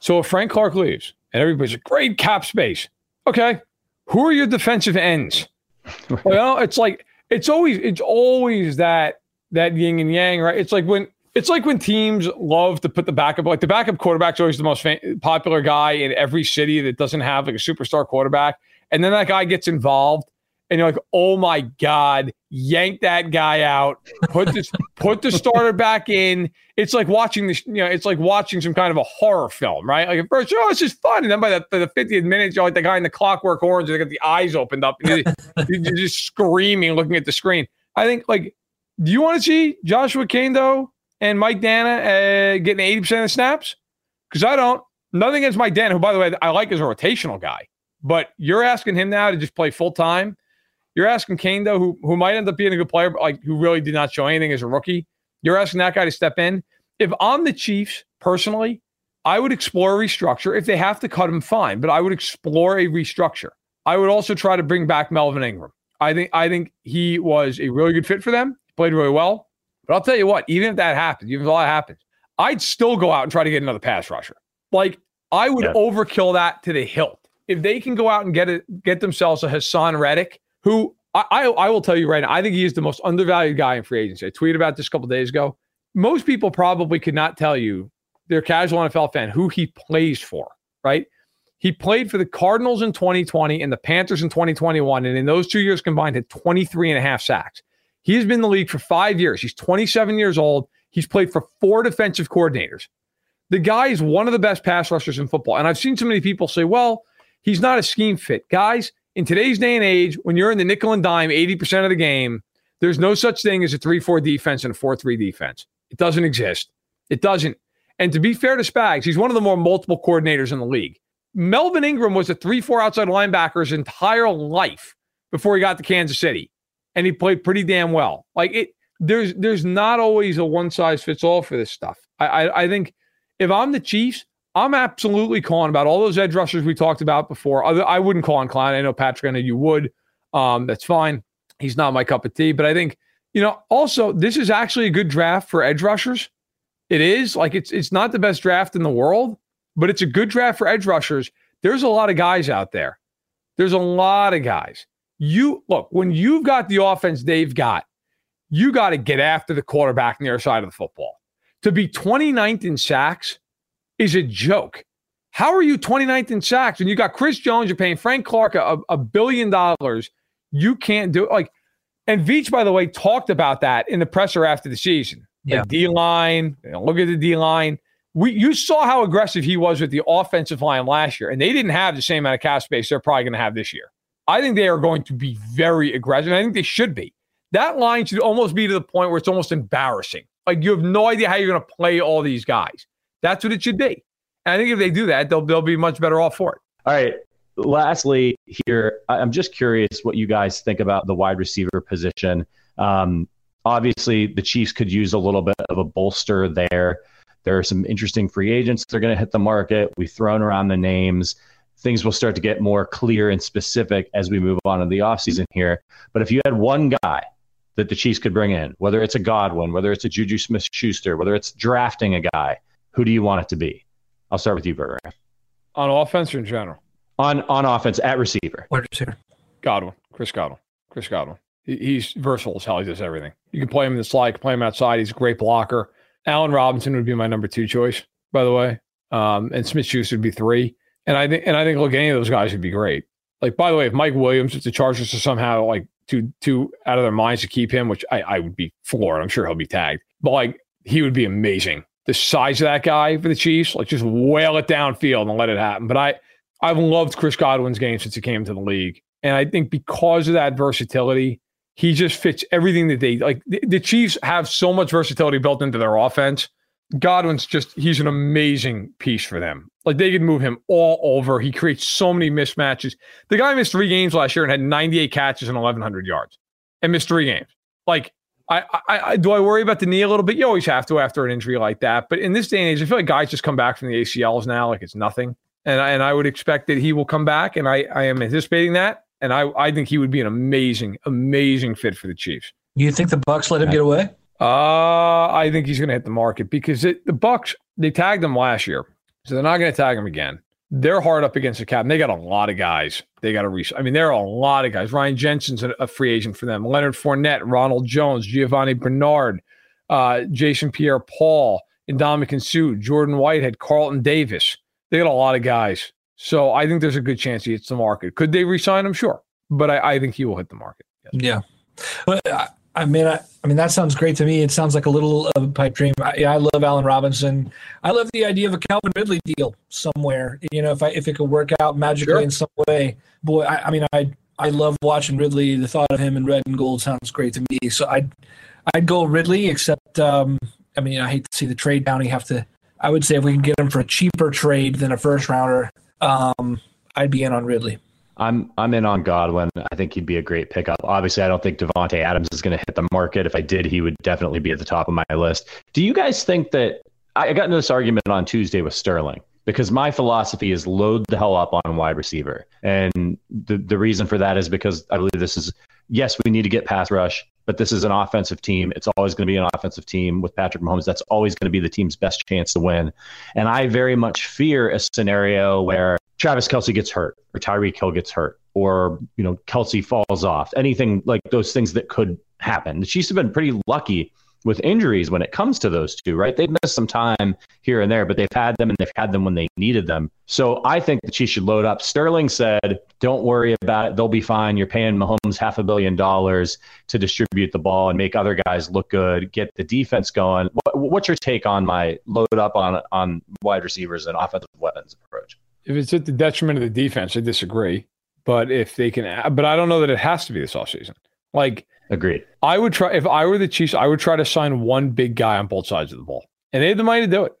So if Frank Clark leaves and everybody's like, great cap space. Okay. Who are your defensive ends? well, it's like it's always it's always that that yin and yang, right? It's like when it's like when teams love to put the backup, like the backup quarterback's always the most popular guy in every city that doesn't have like a superstar quarterback. And then that guy gets involved and you're like, oh my God, yank that guy out, put this, put the starter back in. It's like watching this, you know, it's like watching some kind of a horror film, right? Like at first, oh, it's just fun. And then by the, the 50th minute, you're like the guy in the clockwork orange, they got the eyes opened up, and you're, you're just screaming, looking at the screen. I think, like, do you want to see Joshua Kaindoh and Mike Danna uh, getting 80% of the snaps? Because I don't. Nothing against Mike Danna, who, by the way, I like as a rotational guy. But you're asking him now to just play full time you're asking Kaindoh, who who might end up being a good player, but like who really did not show anything as a rookie. You're asking that guy to step in. If I'm the Chiefs personally, I would explore a restructure. If they have to cut him, fine. But I would explore a restructure. I would also try to bring back Melvin Ingram. I think I think he was a really good fit for them. Played really well. But I'll tell you what, even if that happens, even if all that happens, I'd still go out and try to get another pass rusher. Like I would yeah. overkill that to the hilt. If they can go out and get it, get themselves a Haason Reddick who I, I, I will tell you right now, I think he is the most undervalued guy in free agency. I tweeted about this a couple days ago. Most people probably could not tell you, they're casual NFL fan, who he plays for, right? He played for the Cardinals in 2020 and the Panthers in 2021. And in those two years combined, had 23 and a half sacks. He has been in the league for five years. He's 27 years old. He's played for four defensive coordinators. The guy is one of the best pass rushers in football. And I've seen so many people say, well, he's not a scheme fit. Guys, in today's day and age, when you're in the nickel and dime 80% of the game, there's no such thing as a 3 4 defense and a 4 3 defense. It doesn't exist. It doesn't. And to be fair to Spags, he's one of the more multiple coordinators in the league. Melvin Ingram was a 3 4 outside linebacker his entire life before he got to Kansas City. And he played pretty damn well. Like it, there's there's not always a one size fits all for this stuff. I, I, I think if I'm the Chiefs, I'm absolutely calling about all those edge rushers we talked about before. I wouldn't call on Klein. I know Patrick, I know you would. Um, that's fine. He's not my cup of tea. But I think, you know, also this is actually a good draft for edge rushers. It is like it's it's not the best draft in the world, but it's a good draft for edge rushers. There's a lot of guys out there. There's a lot of guys. You look, when you've got the offense they've got, you got to get after the quarterback near side of the football. To be 29th in sacks is a joke. How are you 29th in sacks when you got Chris Jones? You're paying Frank Clark a, a billion dollars. You can't do it. Like, and Veach, by the way, talked about that in the presser after the season. Yeah. The D line, you know, look at the D line. We you saw how aggressive he was with the offensive line last year, and they didn't have the same amount of cap space they're probably going to have this year. I think they are going to be very aggressive. I think they should be. That line should almost be to the point where it's almost embarrassing. Like you have no idea how you're going to play all these guys. That's what it should be. And I think if they do that, they'll they'll be much better off for it. All right. Lastly, here, I'm just curious what you guys think about the wide receiver position. Um, obviously, the Chiefs could use a little bit of a bolster there. There are some interesting free agents that are going to hit the market. We've thrown around the names. Things will start to get more clear and specific as we move on in the offseason here. But if you had one guy that the Chiefs could bring in, whether it's a Godwin, whether it's a Juju Smith Schuster, whether it's drafting a guy, who do you want it to be? I'll start with you, Burger. On offense or in general? On on offense at receiver. Wide receiver. Godwin. Chris Godwin. Chris Godwin. He, he's versatile as hell. He does everything. You can play him in the slide, you can play him outside. He's a great blocker. Allen Robinson would be my number two choice, by the way. Um, and Smith Schuster would be three. And I think and I think look, any of those guys would be great. Like by the way, if Mike Williams, if the Chargers are somehow like too too out of their minds to keep him, which I, I would be floored. I'm sure he'll be tagged. But like he would be amazing the size of that guy for the Chiefs, like just whale it downfield and let it happen. But I, I've loved Chris Godwin's game since he came to the league. And I think because of that versatility, he just fits everything that they like. The, the Chiefs have so much versatility built into their offense. Godwin's just, he's an amazing piece for them. Like they could move him all over. He creates so many mismatches. The guy missed three games last year and had 98 catches and 1,100 yards and missed three games. Like I, I, I, do I worry about the knee a little bit? You always have to after an injury like that. But in this day and age, I feel like guys just come back from the ACLs now like it's nothing. And I, and I would expect that he will come back, and I, I am anticipating that. And I, I think he would be an amazing, amazing fit for the Chiefs. You think the Bucs let him get away? Uh, I think he's going to hit the market because it, the Bucs they tagged him last year, so they're not going to tag him again. They're hard up against the cap. And they got a lot of guys. They got to reach. I mean, there are a lot of guys. Ryan Jensen's a, a free agent for them. Leonard Fournette, Ronald Jones, Giovani Bernard, uh, Jason Pierre-Paul, Ndamukong Suh, Jordan Whitehead, Carlton Davis. They got a lot of guys. So I think there's a good chance he hits the market. Could they resign him? Sure, but I, I think he will hit the market. Yes. Yeah. But I mean, I, I, mean that sounds great to me. It sounds like a little of a pipe dream. I, yeah, I love Allen Robinson. I love the idea of a Calvin Ridley deal somewhere. You know, if I if it could work out magically sure. in some way, boy, I, I mean, I I love watching Ridley. The thought of him in red and gold sounds great to me. So I'd I'd go Ridley. Except, um, I mean, I hate to see the trade down. You have to. I would say if we can get him for a cheaper trade than a first rounder, um, I'd be in on Ridley. I'm I'm in on Godwin. I think he'd be a great pickup. Obviously, I don't think Davante Adams is going to hit the market. If I did, he would definitely be at the top of my list. Do you guys think that I got into this argument on Tuesday with Sterling because my philosophy is load the hell up on wide receiver, and the the reason for that is because I believe this is yes, we need to get pass rush, but this is an offensive team. It's always going to be an offensive team with Patrick Mahomes. That's always going to be the team's best chance to win. And I very much fear a scenario where Travis Kelce gets hurt or Tyreek Hill gets hurt or, you know, Kelce falls off, anything like those things that could happen. The Chiefs have been pretty lucky with injuries when it comes to those two, right? They've missed some time here and there, but they've had them and they've had them when they needed them. So I think the Chiefs should load up. Sterling said, don't worry about it. They'll be fine. You're paying Mahomes half a billion dollars to distribute the ball and make other guys look good, get the defense going. What, what's your take on my load up on, on wide receivers and offensive weapons approach? If it's at the detriment of the defense, I disagree. But if they can, but I don't know that it has to be this offseason. Like, agreed. I would try, if I were the Chiefs, I would try to sign one big guy on both sides of the ball. And they have the money to do it.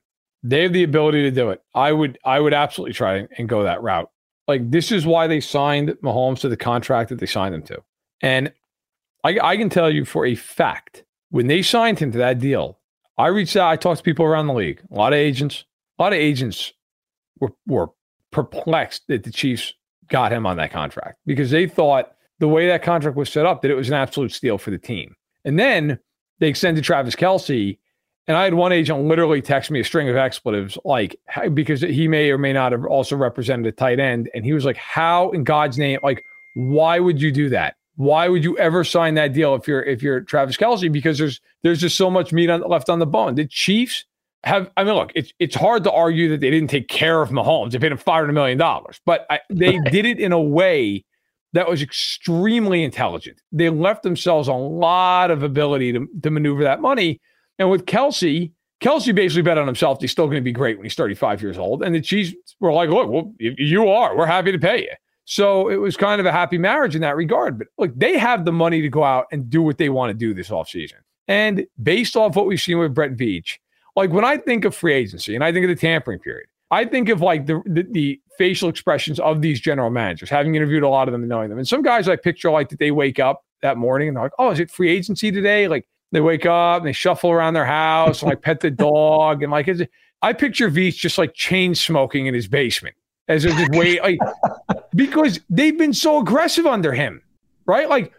They have the ability to do it. I would, I would absolutely try and go that route. Like, this is why they signed Mahomes to the contract that they signed him to. And I, I can tell you for a fact, when they signed him to that deal, I reached out, I talked to people around the league, a lot of agents, a lot of agents were, were perplexed that the Chiefs got him on that contract because they thought the way that contract was set up that it was an absolute steal for the team. And then they extended Travis Kelce. And I had one agent literally text me a string of expletives, like because he may or may not have also represented a tight end. And he was like, How in God's name, like, why would you do that? Why would you ever sign that deal if you're if you're Travis Kelce? Because there's there's just so much meat on, left on the bone. The Chiefs have I mean, look, it's it's hard to argue that they didn't take care of Mahomes. They paid him five hundred million dollars, but I, they did it in a way that was extremely intelligent. They left themselves a lot of ability to, to maneuver that money. And with Kelce, Kelce basically bet on himself. He's still going to be great when he's 35 years old. And the Chiefs were like, look, well, you are. We're happy to pay you. So it was kind of a happy marriage in that regard. But look, they have the money to go out and do what they want to do this offseason. And based off what we've seen with Brett Veach, like when I think of free agency and I think of the tampering period, I think of like the, the, the facial expressions of these general managers, having interviewed a lot of them and knowing them. And some guys I picture like that they wake up that morning and they're like, "Oh, is it free agency today?" Like they wake up and they shuffle around their house and like pet the dog and like is it, I picture Veach just like chain smoking in his basement as if just wait like because they've been so aggressive under him, right? Like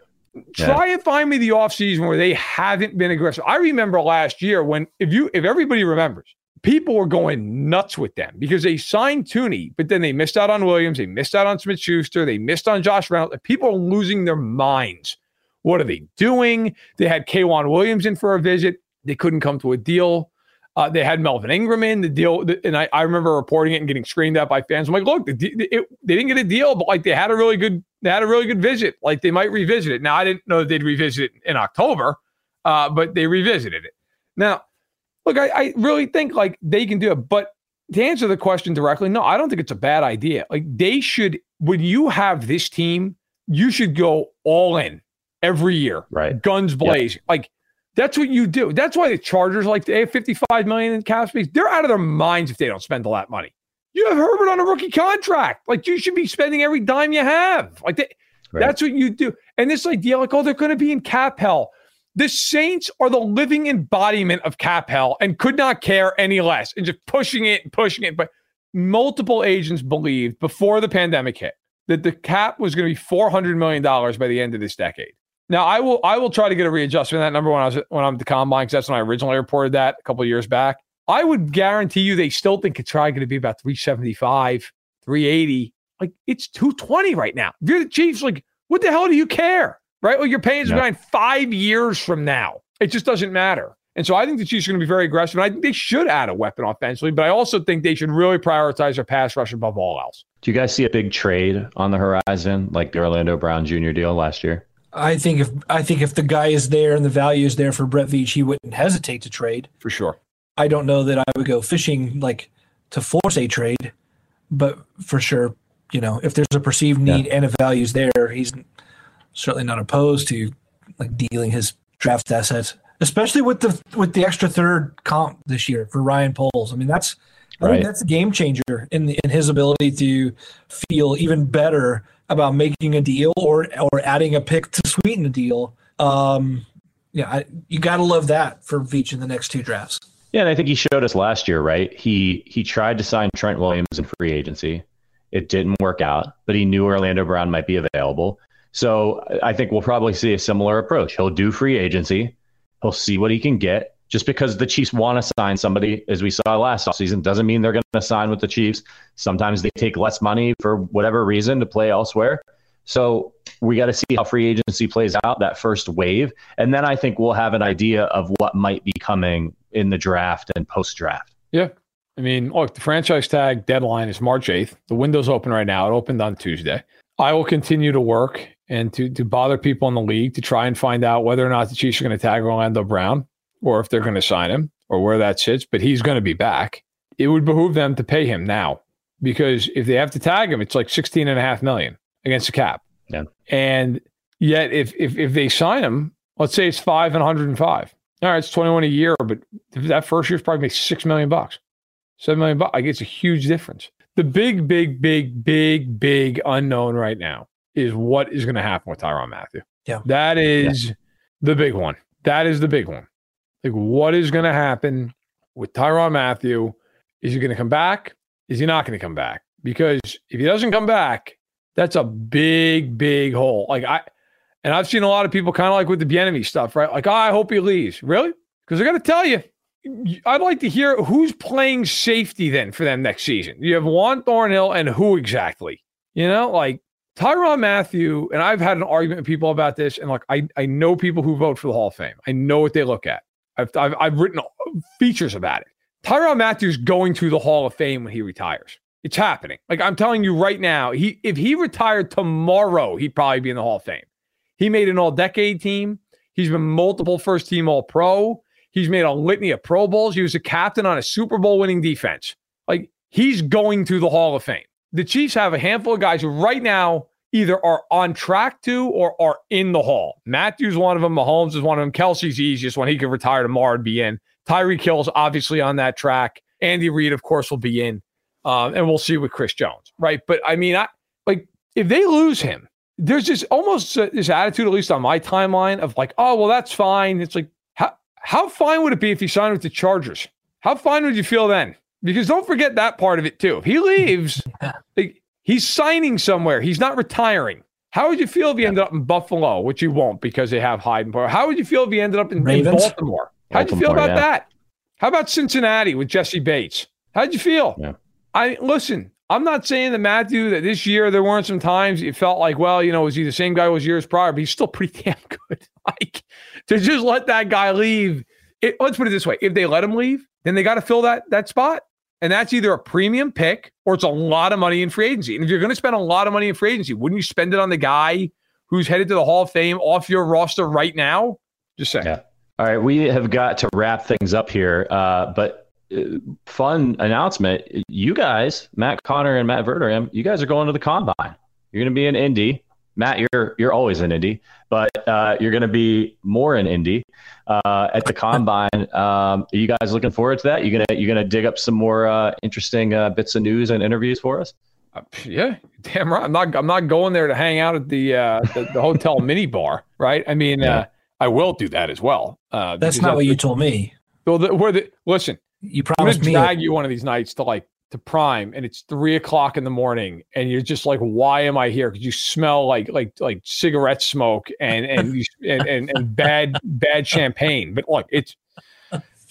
Try yeah. and find me the offseason where they haven't been aggressive. I remember last year when if you if everybody remembers, people were going nuts with them because they signed Thuney, but then they missed out on Williams, they missed out on Smith Schuster, they missed on Josh Reynolds. People are losing their minds. What are they doing? They had Kwan Williams in for a visit. They couldn't come to a deal. Uh, they had Melvin Ingram in the deal, and I, I remember reporting it and getting screamed at by fans. I'm like, look, the, it, they didn't get a deal, but like they had a really good, they had a really good visit. Like they might revisit it. Now I didn't know they'd revisit it in October, uh, but they revisited it. Now, look, I, I really think like they can do it, but to answer the question directly, no, I don't think it's a bad idea. Like they should, when you have this team, you should go all in every year, right? Guns blazing, yep. like that's what you do. That's why the Chargers like they have 55 million in cap space. They're out of their minds if they don't spend all that money. You have Herbert on a rookie contract. Like you should be spending every dime you have. Like they, right. that's what you do. And this idea, like, oh, they're going to be in cap hell. The Saints are the living embodiment of cap hell and could not care any less and just pushing it and pushing it. But multiple agents believed before the pandemic hit that the cap was going to be $400 million by the end of this decade. Now I will I will try to get a readjustment that number when I was when I'm at the combine because that's when I originally reported that a couple years back. I would guarantee you they still think it's probably going to be about 375, 380. Like it's 220 right now. If you're the Chiefs, like what the hell do you care? Right? Well, you're paying yeah. behind five years from now. It just doesn't matter. And so I think the Chiefs are going to be very aggressive. And I think they should add a weapon offensively, but I also think they should really prioritize their pass rush above all else. Do you guys see a big trade on the horizon, like the Orlando Brown Jr. deal last year? I think if I think if the guy is there and the value is there for Brett Veach, he wouldn't hesitate to trade. For sure. I don't know that I would go fishing like to force a trade, but for sure, you know, if there's a perceived need yeah. and a value's there, he's certainly not opposed to like dealing his draft assets, especially with the with the extra third comp this year for Ryan Poles. I mean, that's I right. that's a game changer in the, in his ability to feel even better about making a deal or or adding a pick to sweeten the deal. Um, yeah, I, you got to love that for Veach in the next two drafts. Yeah, and I think he showed us last year, right? He he tried to sign Trent Williams in free agency. It didn't work out, but he knew Orlando Brown might be available. So I think we'll probably see a similar approach. He'll do free agency. He'll see what he can get. Just because the Chiefs want to sign somebody, as we saw last offseason, doesn't mean they're going to sign with the Chiefs. Sometimes they take less money for whatever reason to play elsewhere. So we got to see how free agency plays out that first wave. And then I think we'll have an idea of what might be coming in the draft and post draft. Yeah. I mean, look, the franchise tag deadline is March 8th. The window's open right now. It opened on Tuesday. I will continue to work and to, to bother people in the league to try and find out whether or not the Chiefs are going to tag Orlando Brown or if they're going to sign him or where that sits. But he's going to be back. It would behoove them to pay him now because if they have to tag him, it's like 16 and a half million against the cap. Yeah. And yet, if, if, if they sign him, let's say it's five and 105 all right, it's 21 a year, but that first year's probably makes six million bucks, seven million bucks. Like it's a huge difference. The big, big, big, big, big unknown right now is what is going to happen with Tyrann Mathieu. Yeah. That is yeah. the big one. That is the big one. Like what is going to happen with Tyrann Mathieu? Is he going to come back? Is he not going to come back? Because if he doesn't come back, that's a big, big hole. Like I and I've seen a lot of people kind of like with the Bieniemy stuff, right? Like, oh, I hope he leaves. Really? Because I got to tell you, I'd like to hear who's playing safety then for them next season. You have Juan Thornhill and who exactly? You know, like Tyrann Mathieu, and I've had an argument with people about this, and like I, I know people who vote for the Hall of Fame. I know what they look at. I've, I've, I've written features about it. Tyrann Mathieu's going to the Hall of Fame when he retires. It's happening. Like I'm telling you right now, he if he retired tomorrow, he'd probably be in the Hall of Fame. He made an all decade team. He's been multiple first team all pro. He's made a litany of Pro Bowls. He was a captain on a Super Bowl winning defense. Like he's going to the Hall of Fame. The Chiefs have a handful of guys who right now either are on track to or are in the Hall. Mathieu's one of them. Mahomes is one of them. Kelce's easiest one. He could retire tomorrow and be in. Tyreek Hill's obviously on that track. Andy Reid, of course, will be in. Um, and we'll see with Chris Jones, right? But I mean, I like if they lose him, there's just almost this attitude, at least on my timeline, of like, oh, well, that's fine. It's like, how, fine would it be if he signed with the Chargers? How fine would you feel then? Because don't forget that part of it too. If he leaves, like, he's signing somewhere. He's not retiring. How would you feel if he ended up in Buffalo, which he won't because they have Hyde and How would you feel if he ended up in, in Baltimore? How'd you feel about yeah. that? How about Cincinnati with Jessie Bates? How'd you feel? Yeah. I listen. I'm not saying that Mathieu that this year there weren't some times it felt like, well, you know, was he the same guy was years prior, but he's still pretty damn good. like to just let that guy leave. It, let's put it this way: if they let him leave, then they got to fill that that spot, and that's either a premium pick or it's a lot of money in free agency. And if you're going to spend a lot of money in free agency, wouldn't you spend it on the guy who's headed to the Hall of Fame off your roster right now? Just saying. Yeah. All right, we have got to wrap things up here, uh, but fun announcement. You guys, Matt Connor and Matt Verderame, you guys are going to the combine. You're going to be in Indy. Matt, you're you're always in Indy, but uh, you're going to be more in Indy uh, at the combine. Um, are you guys looking forward to that? You gonna you gonna dig up some more uh, interesting uh, bits of news and interviews for us? Uh, yeah, damn right. I'm not I'm not going there to hang out at the uh, the, the, hotel mini bar, right? I mean, yeah. I will do that as well. That's not what you told me. Well, the, where the listen, you promised I'm me drag you one of these nights to like to Prime and it's three o'clock in the morning and you're just like, why am I here? Because you smell like like like cigarette smoke and and you, and, and, and bad bad champagne. But look, it's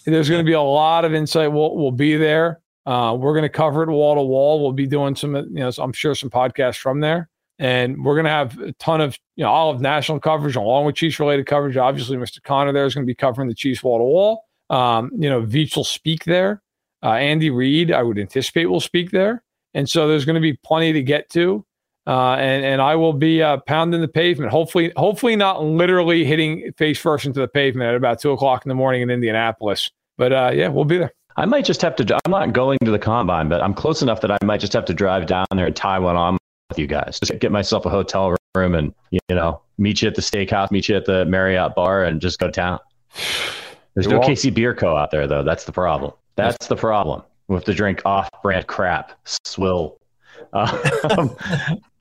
there's going to be a lot of insight. We'll we'll be there. Uh, we're going to cover it wall to wall. We'll be doing some, you know, I'm sure some podcasts from there, and we're going to have a ton of, you know, all of national coverage along with Chiefs related coverage. Obviously, Mr. Connor there is going to be covering the Chiefs wall to wall. Um, you know, Veach will speak there. Uh, Andy Reid, I would anticipate, will speak there, and so there's going to be plenty to get to. Uh, and and I will be uh, pounding the pavement. Hopefully, hopefully not literally hitting face first into the pavement at about two o'clock in the morning in Indianapolis. But uh, yeah, we'll be there. I might just have to. I'm not going to the combine, but I'm close enough that I might just have to drive down there and tie one on with you guys. Just get myself a hotel room and you know meet you at the steakhouse, meet you at the Marriott bar, and just go to town. There's no. KC Bier Co out there though. That's the problem. That's the problem. Have to drink off-brand crap, swill. Um,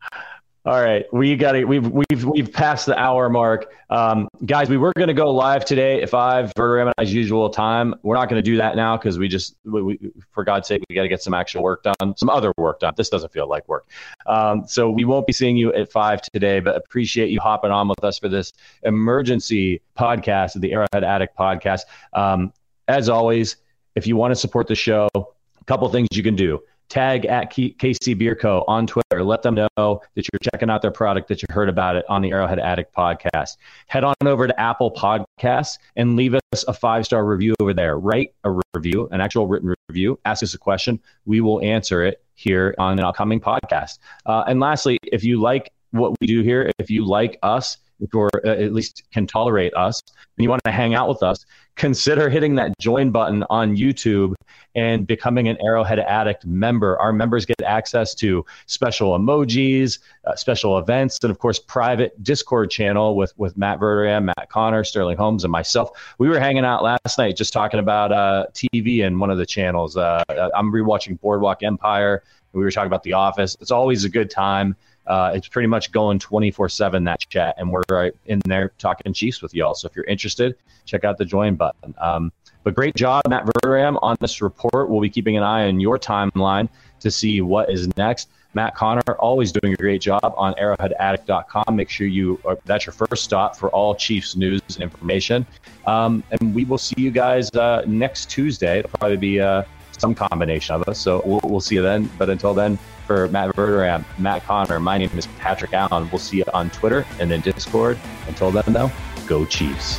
all right, we got it. We've we've we've passed the hour mark, um, guys. We were going to go live today at five as usual time. We're not going to do that now because we just we, we, for God's sake we got to get some actual work done, some other work done. This doesn't feel like work, um, so we won't be seeing you at five today. But appreciate you hopping on with us for this emergency podcast, of the Arrowhead Addict podcast. Um, as always, if you want to support the show, a couple things you can do tag at KC Bier Co. on Twitter. Let them know that you're checking out their product, that you heard about it on the Arrowhead Addict podcast. Head on over to Apple Podcasts and leave us a five star review over there. Write a review, an actual written review. Ask us a question. We will answer it here on an upcoming podcast. Uh, and lastly, if you like what we do here, if you like us, or uh, at least can tolerate us and you want to hang out with us, consider hitting that join button on YouTube and becoming an Arrowhead Addict member. Our members get access to special emojis, uh, special events, and of course, private Discord channel with with Matt Verderame, Matt Connor, Sterling Holmes, and myself. We were hanging out last night just talking about uh, TV and one of the channels. Uh, I'm rewatching Boardwalk Empire. We were talking about The Office. It's always a good time uh, it's pretty much going 24 7 that chat and we're right in there talking chiefs with y'all. So if you're interested check out the join button. Um, but great job matt verderame on this report. We'll be keeping an eye on your timeline to see what is next. Matt connor always doing a great job on arrowheadaddict.com make sure you are, that's your first stop for all chiefs news and information. Um, and we will see you guys uh, next tuesday. It'll probably be uh, some combination of us. So we'll, we'll see you then. But until then for Matt Verderame, Matt Connor, my name is Patrick Allen. We'll see you on Twitter and then Discord. Until then, though, go Chiefs.